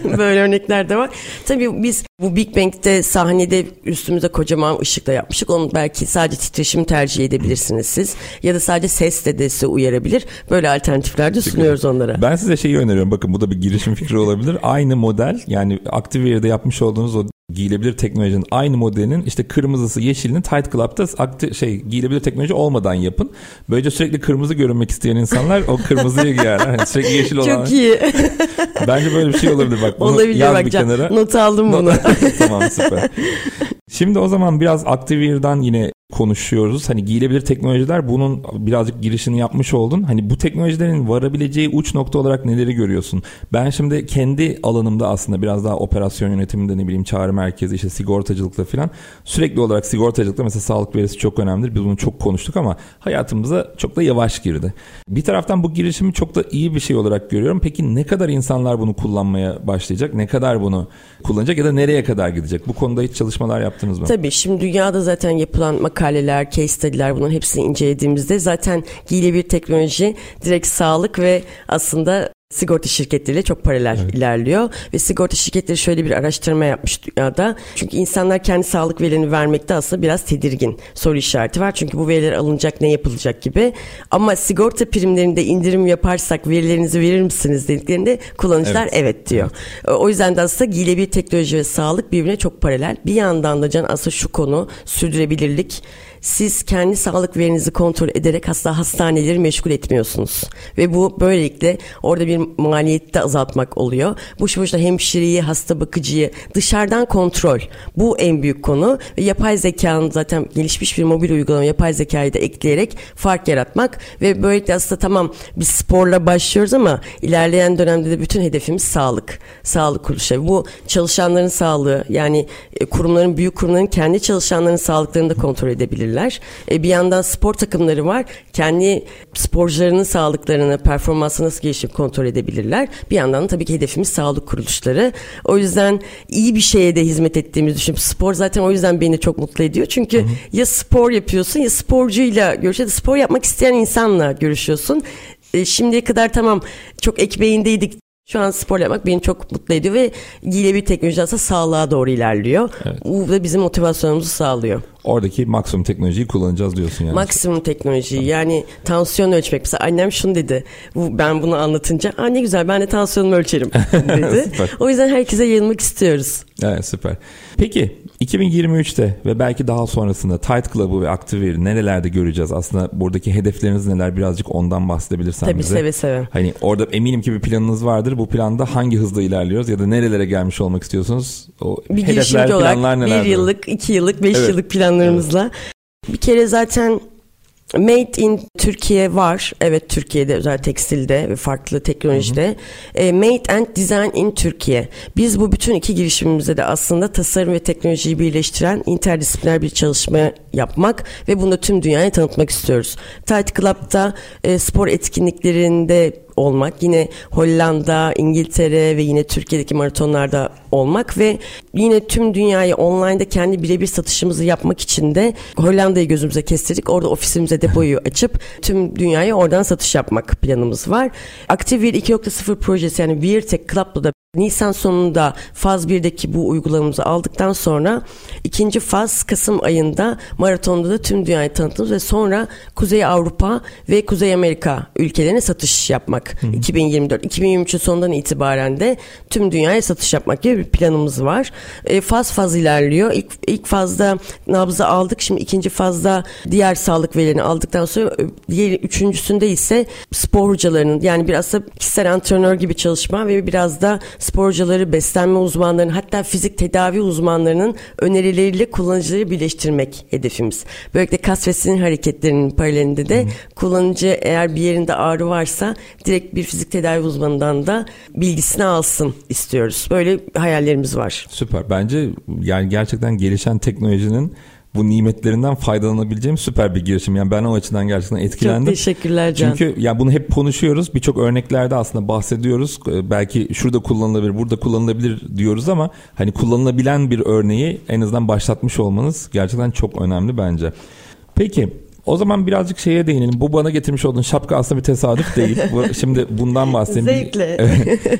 Böyle örnekler de var. Tabii biz bu Big Bang'te sahnede üstümüze kocaman ışıkla yapmıştık. Onu belki sadece titreşim tercih edebilirsiniz siz. Ya da sadece ses de size uyarabilir. Böyle alternatifler de sunuyoruz onlara. Ben size şeyi öneriyorum. Bakın bu da bir girişim fikri olabilir. Aynı model yani Activewear'de yapmış olduğunuz o giyilebilir teknolojinin aynı modelinin işte kırmızısı yeşilini Tight Club'da akti, şey giyilebilir teknoloji olmadan yapın. Böylece sürekli kırmızı görünmek isteyen insanlar o kırmızıyı giyerler. Yani sürekli yeşil olan. Çok iyi. Bence böyle bir şey olabilir bak. Bunu olabilir yaz bak bir kenara. Not aldım bunu. tamam süper. Şimdi o zaman biraz Activewear'dan yine konuşuyoruz. Hani giyilebilir teknolojiler bunun birazcık girişini yapmış oldun. Hani bu teknolojilerin varabileceği uç nokta olarak neleri görüyorsun? Ben şimdi kendi alanımda aslında biraz daha operasyon yönetiminde ne bileyim çağrı merkezi işte sigortacılıkla falan sürekli olarak sigortacılıkta mesela sağlık verisi çok önemlidir. Biz bunu çok konuştuk ama hayatımıza çok da yavaş girdi. Bir taraftan bu girişimi çok da iyi bir şey olarak görüyorum. Peki ne kadar insanlar bunu kullanmaya başlayacak? Ne kadar bunu kullanacak ya da nereye kadar gidecek? Bu konuda hiç çalışmalar yaptınız mı? Tabii şimdi dünyada zaten yapılan makaleler, case study'ler bunların hepsini incelediğimizde zaten giyilebilir teknoloji direkt sağlık ve aslında sigorta şirketleriyle çok paralel evet. ilerliyor ve sigorta şirketleri şöyle bir araştırma yapmış dünyada. Çünkü insanlar kendi sağlık verilerini vermekte aslında biraz tedirgin. Soru işareti var. Çünkü bu veriler alınacak, ne yapılacak gibi. Ama sigorta primlerinde indirim yaparsak verilerinizi verir misiniz dediklerinde kullanıcılar evet, evet diyor. Evet. O yüzden de aslında giyilebilir teknoloji ve sağlık birbirine çok paralel. Bir yandan da can aslında şu konu sürdürülebilirlik siz kendi sağlık verinizi kontrol ederek hasta hastaneleri meşgul etmiyorsunuz. Ve bu böylelikle orada bir maliyeti de azaltmak oluyor. Bu boşuna hemşireyi, hasta bakıcıyı dışarıdan kontrol. Bu en büyük konu. Ve yapay zekanın zaten gelişmiş bir mobil uygulama yapay zekayı da ekleyerek fark yaratmak ve böylelikle aslında tamam biz sporla başlıyoruz ama ilerleyen dönemde de bütün hedefimiz sağlık. Sağlık kuruluşu. Bu çalışanların sağlığı yani e, kurumların büyük kurumların kendi çalışanların sağlıklarını da kontrol edebilir olabilirler. E, bir yandan spor takımları var. Kendi sporcularının sağlıklarını, performansını nasıl gelişip kontrol edebilirler. Bir yandan tabii ki hedefimiz sağlık kuruluşları. O yüzden iyi bir şeye de hizmet ettiğimizi düşünüyorum. Spor zaten o yüzden beni çok mutlu ediyor. Çünkü hı hı. ya spor yapıyorsun ya sporcuyla görüşüyorsun. Spor yapmak isteyen insanla görüşüyorsun. E, şimdiye kadar tamam çok ekmeğindeydik şu an spor yapmak beni çok mutlu ediyor ve giyilebilir teknoloji aslında sağlığa doğru ilerliyor. Evet. Bu da bizim motivasyonumuzu sağlıyor. Oradaki maksimum teknolojiyi kullanacağız diyorsun yani. Maksimum teknolojiyi yani tansiyon ölçmek. Mesela annem şunu dedi. Ben bunu anlatınca Aa, ne güzel ben de tansiyonumu ölçerim dedi. o yüzden herkese yayılmak istiyoruz. Evet süper. Peki 2023'te ve belki daha sonrasında Tight Club'ı ve Activewear'i nerelerde göreceğiz? Aslında buradaki hedefleriniz neler? Birazcık ondan bahsedebilirsen Tabii bize. seve seve. Hani orada eminim ki bir planınız vardır. Bu planda hangi hızla ilerliyoruz ya da nerelere gelmiş olmak istiyorsunuz? O bir hedefler, planlar neler? Bir yıllık, iki yıllık, beş evet. yıllık planlarımızla. Evet. Bir kere zaten Made in Türkiye var. Evet Türkiye'de özel tekstilde ve farklı teknolojide. Hı hı. E, Made and Design in Türkiye. Biz bu bütün iki girişimimizde de aslında tasarım ve teknolojiyi birleştiren interdisipliner bir çalışma yapmak ve bunu tüm dünyaya tanıtmak istiyoruz. Tight Club'da e, spor etkinliklerinde olmak, yine Hollanda, İngiltere ve yine Türkiye'deki maratonlarda olmak ve yine tüm dünyayı online'da kendi birebir satışımızı yapmak için de Hollanda'yı gözümüze kestirdik. Orada ofisimize depoyu açıp tüm dünyayı oradan satış yapmak planımız var. Aktif 2.0 projesi yani Weirtech Club'la da Nisan sonunda faz 1'deki bu uygulamamızı aldıktan sonra ikinci faz Kasım ayında maratonda da tüm dünyayı tanıtımız ve sonra Kuzey Avrupa ve Kuzey Amerika ülkelerine satış yapmak. Hı hı. 2024 2023'ün sonundan itibaren de tüm dünyaya satış yapmak gibi bir planımız var. E, faz faz ilerliyor. İlk, ilk fazda nabzı aldık. Şimdi ikinci fazda diğer sağlık verilerini aldıktan sonra diğer üçüncüsünde ise spor hocalarının yani biraz da kişisel antrenör gibi çalışma ve biraz da sporcuları, beslenme uzmanlarının hatta fizik tedavi uzmanlarının önerileriyle kullanıcıları birleştirmek hedefimiz. Böylelikle kas ve sinir hareketlerinin paralelinde de hmm. kullanıcı eğer bir yerinde ağrı varsa direkt bir fizik tedavi uzmanından da bilgisini alsın istiyoruz. Böyle hayallerimiz var. Süper. Bence yani gerçekten gelişen teknolojinin bu nimetlerinden faydalanabileceğim süper bir girişim. Yani ben o açıdan gerçekten etkilendim. Çok teşekkürler Can. Çünkü ya bunu hep konuşuyoruz. Birçok örneklerde aslında bahsediyoruz. Ee, belki şurada kullanılabilir, burada kullanılabilir diyoruz ama hani kullanılabilen bir örneği en azından başlatmış olmanız gerçekten çok önemli bence. Peki o zaman birazcık şeye değinelim. Bu bana getirmiş olduğun şapka aslında bir tesadüf değil. Şimdi bundan bahsedeyim. Zevkle.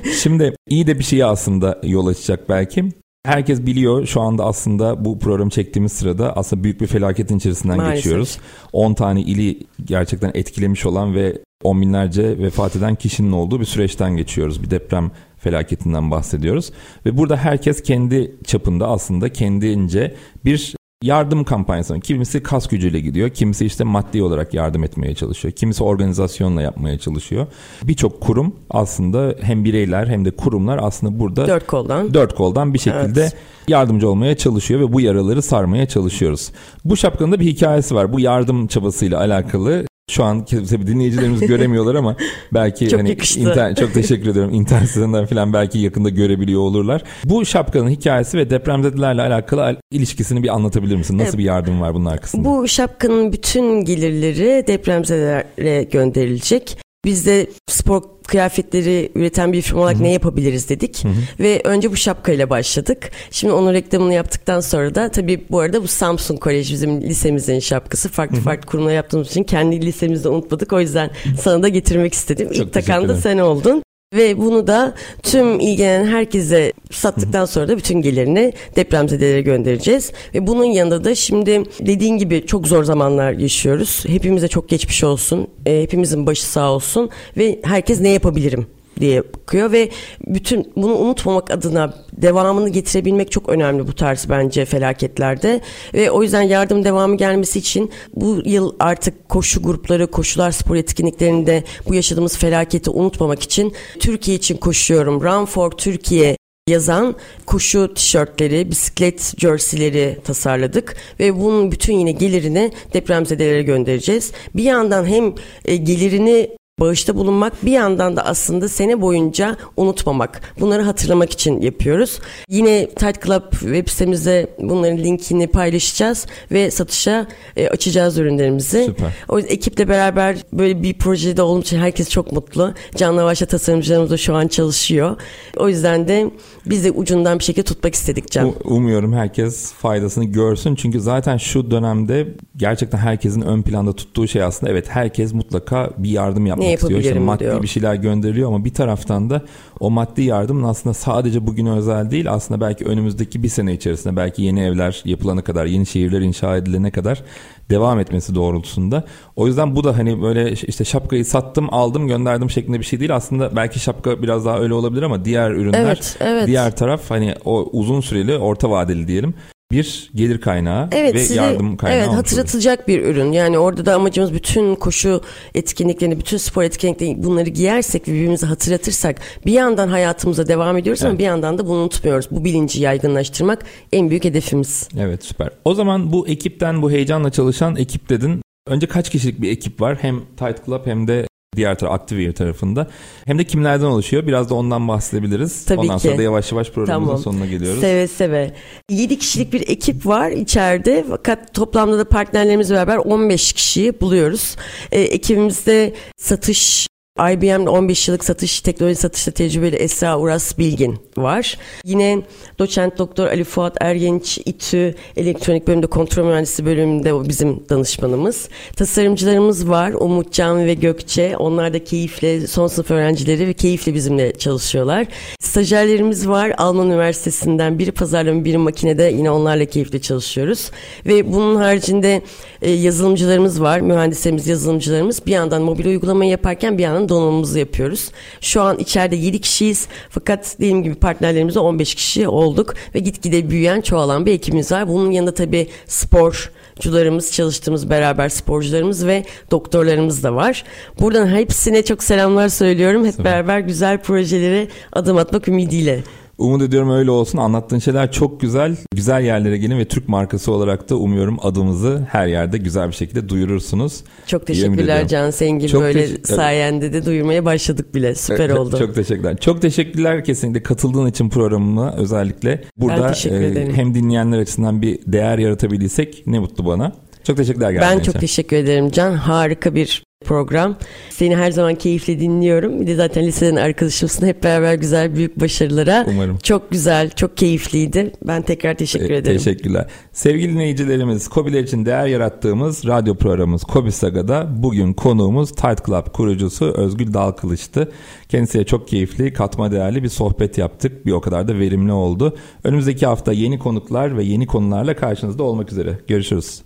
Şimdi iyi de bir şey aslında yol açacak belki. Herkes biliyor şu anda aslında bu programı çektiğimiz sırada aslında büyük bir felaketin içerisinden Maalesef. geçiyoruz. 10 tane ili gerçekten etkilemiş olan ve on binlerce vefat eden kişinin olduğu bir süreçten geçiyoruz. Bir deprem felaketinden bahsediyoruz. Ve burada herkes kendi çapında aslında kendince bir yardım kampanyası. Kimisi kas gücüyle gidiyor, kimisi işte maddi olarak yardım etmeye çalışıyor, kimisi organizasyonla yapmaya çalışıyor. Birçok kurum aslında hem bireyler hem de kurumlar aslında burada Dört koldan. dört koldan bir şekilde Evet. yardımcı olmaya çalışıyor ve bu yaraları sarmaya çalışıyoruz. Bu şapkanın da bir hikayesi var. Bu yardım çabasıyla alakalı. Şu an tabii dinleyicilerimiz göremiyorlar ama belki Çok hani yakıştı. internet- çok teşekkür ediyorum. İnternet sitesinden falan belki yakında görebiliyor olurlar. Bu şapkanın hikayesi ve depremzedelerle alakalı al- ilişkisini bir anlatabilir misin? Nasıl bir yardım var bunun arkasında? Bu şapkanın bütün gelirleri depremzedelere gönderilecek. Biz de spor kıyafetleri üreten bir firma olarak ne yapabiliriz dedik. Ve önce bu şapkayla başladık. Şimdi onun reklamını yaptıktan sonra da tabii bu arada bu Samsung Kolej bizim lisemizin şapkası. Farklı farklı kurumlar yaptığımız için kendi lisemizde unutmadık. O yüzden sana da getirmek istedim. Çok İlk takan da sen oldun. Ve bunu da tüm ilgilenen herkese sattıktan sonra da bütün gelirini depremzedelere göndereceğiz. Ve bunun yanında da şimdi dediğin gibi çok zor zamanlar yaşıyoruz. Hepimize çok geçmiş olsun. E, hepimizin başı sağ olsun. Ve herkes ne yapabilirim diye bakıyor ve bütün bunu unutmamak adına devamını getirebilmek çok önemli bu tarz bence felaketlerde ve o yüzden yardım devamı gelmesi için bu yıl artık koşu grupları, koşular spor etkinliklerinde bu yaşadığımız felaketi unutmamak için Türkiye için koşuyorum. Run for Türkiye yazan koşu tişörtleri, bisiklet jerseyleri tasarladık ve bunun bütün yine gelirini depremzedelere göndereceğiz. Bir yandan hem e, gelirini bağışta bulunmak bir yandan da aslında sene boyunca unutmamak. Bunları hatırlamak için yapıyoruz. Yine Tight Club web sitemizde bunların linkini paylaşacağız ve satışa e, açacağız ürünlerimizi. Süper. O yüzden ekiple beraber böyle bir projede olduğum için herkes çok mutlu. Canla başla tasarımcılarımız da şu an çalışıyor. O yüzden de biz de ucundan bir şekilde tutmak istedik Can. Umuyorum herkes faydasını görsün. Çünkü zaten şu dönemde gerçekten herkesin ön planda tuttuğu şey aslında evet herkes mutlaka bir yardım yapmak İstiyor. İşte yapabilirim maddi diyor. bir şeyler gönderiliyor ama bir taraftan da o maddi yardımın aslında sadece bugüne özel değil aslında belki önümüzdeki bir sene içerisinde belki yeni evler yapılana kadar yeni şehirler inşa edilene kadar devam etmesi doğrultusunda. O yüzden bu da hani böyle işte şapkayı sattım aldım gönderdim şeklinde bir şey değil. Aslında belki şapka biraz daha öyle olabilir ama diğer ürünler Evet, evet. diğer taraf hani o uzun süreli orta vadeli diyelim bir gelir kaynağı Evet, ve size, yardım kaynağı evet hatırlatacak bir ürün. Yani orada da amacımız bütün koşu etkinliklerini, bütün spor etkinliklerini bunları giyersek ve birbirimize hatırlatırsak bir yandan hayatımıza devam ediyoruz ama Evet. bir yandan da bunu unutmuyoruz. Bu bilinci yaygınlaştırmak en büyük hedefimiz. Evet süper. O zaman bu ekipten bu heyecanla çalışan ekip dedin. Önce kaç kişilik bir ekip var? Hem Tight Club hem de diğer taraf Activate tarafında. Hem de kimlerden oluşuyor? Biraz da ondan bahsedebiliriz. Tabii Ondan ki. sonra da yavaş yavaş programımızın Tamam. sonuna geliyoruz. Seve seve. 7 kişilik bir ekip var içeride fakat toplamda da partnerlerimizle beraber 15 kişiyi buluyoruz. Ee, ekibimizde satış IBM'de 15 yıllık satış, teknoloji satışta tecrübeli Esra Uras Bilgin var. Yine doçent doktor Ali Fuat Ergenç İTÜ elektronik bölümde kontrol mühendisi bölümünde o bizim danışmanımız. Tasarımcılarımız var Umut Can ve Gökçe. Onlar da keyifle son sınıf öğrencileri ve keyifle bizimle çalışıyorlar. Stajyerlerimiz var Alman Üniversitesi'nden biri pazarlama biri makinede yine onlarla keyifle çalışıyoruz. Ve bunun haricinde e, yazılımcılarımız var. Mühendislerimiz, yazılımcılarımız bir yandan mobil uygulamayı yaparken bir yandan donanımımızı yapıyoruz. Şu an içeride 7 kişiyiz fakat dediğim gibi partnerlerimizle 15 kişi olduk ve gitgide büyüyen çoğalan bir ekibimiz var. Bunun yanında tabii sporcularımız, çalıştığımız beraber sporcularımız ve doktorlarımız da var. Buradan hepsine çok selamlar söylüyorum. Hep beraber güzel projelere adım atmak ümidiyle. Umut ediyorum öyle olsun. Anlattığın şeyler çok güzel. Güzel yerlere gelin ve Türk markası olarak da umuyorum adımızı her yerde güzel bir şekilde duyurursunuz. Çok teşekkürler. Can Sengin. Çok Böyle teşekkür- sayende de duyurmaya başladık bile. Süper oldu. Çok teşekkürler. Çok teşekkürler kesinlikle katıldığın için programıma özellikle. Burada e, hem dinleyenler açısından bir değer yaratabildiysek ne mutlu bana. Çok teşekkürler Ben için. çok teşekkür ederim Can. Harika bir program. Seni her zaman keyifle dinliyorum. Bir de zaten liseden arkadaşımsın. Hep beraber güzel büyük başarılara. Umarım. Çok güzel, çok keyifliydi. Ben tekrar teşekkür E, ederim. Teşekkürler. Sevgili dinleyicilerimiz, Kobiler için değer yarattığımız radyo programımız Kobi Saga'da bugün konuğumuz Tight Club kurucusu Özgül Dalkılıç'tı. Kendisiyle çok keyifli, katma değerli bir sohbet yaptık. Bir o kadar da verimli oldu. Önümüzdeki hafta yeni konuklar ve yeni konularla karşınızda olmak üzere. Görüşürüz.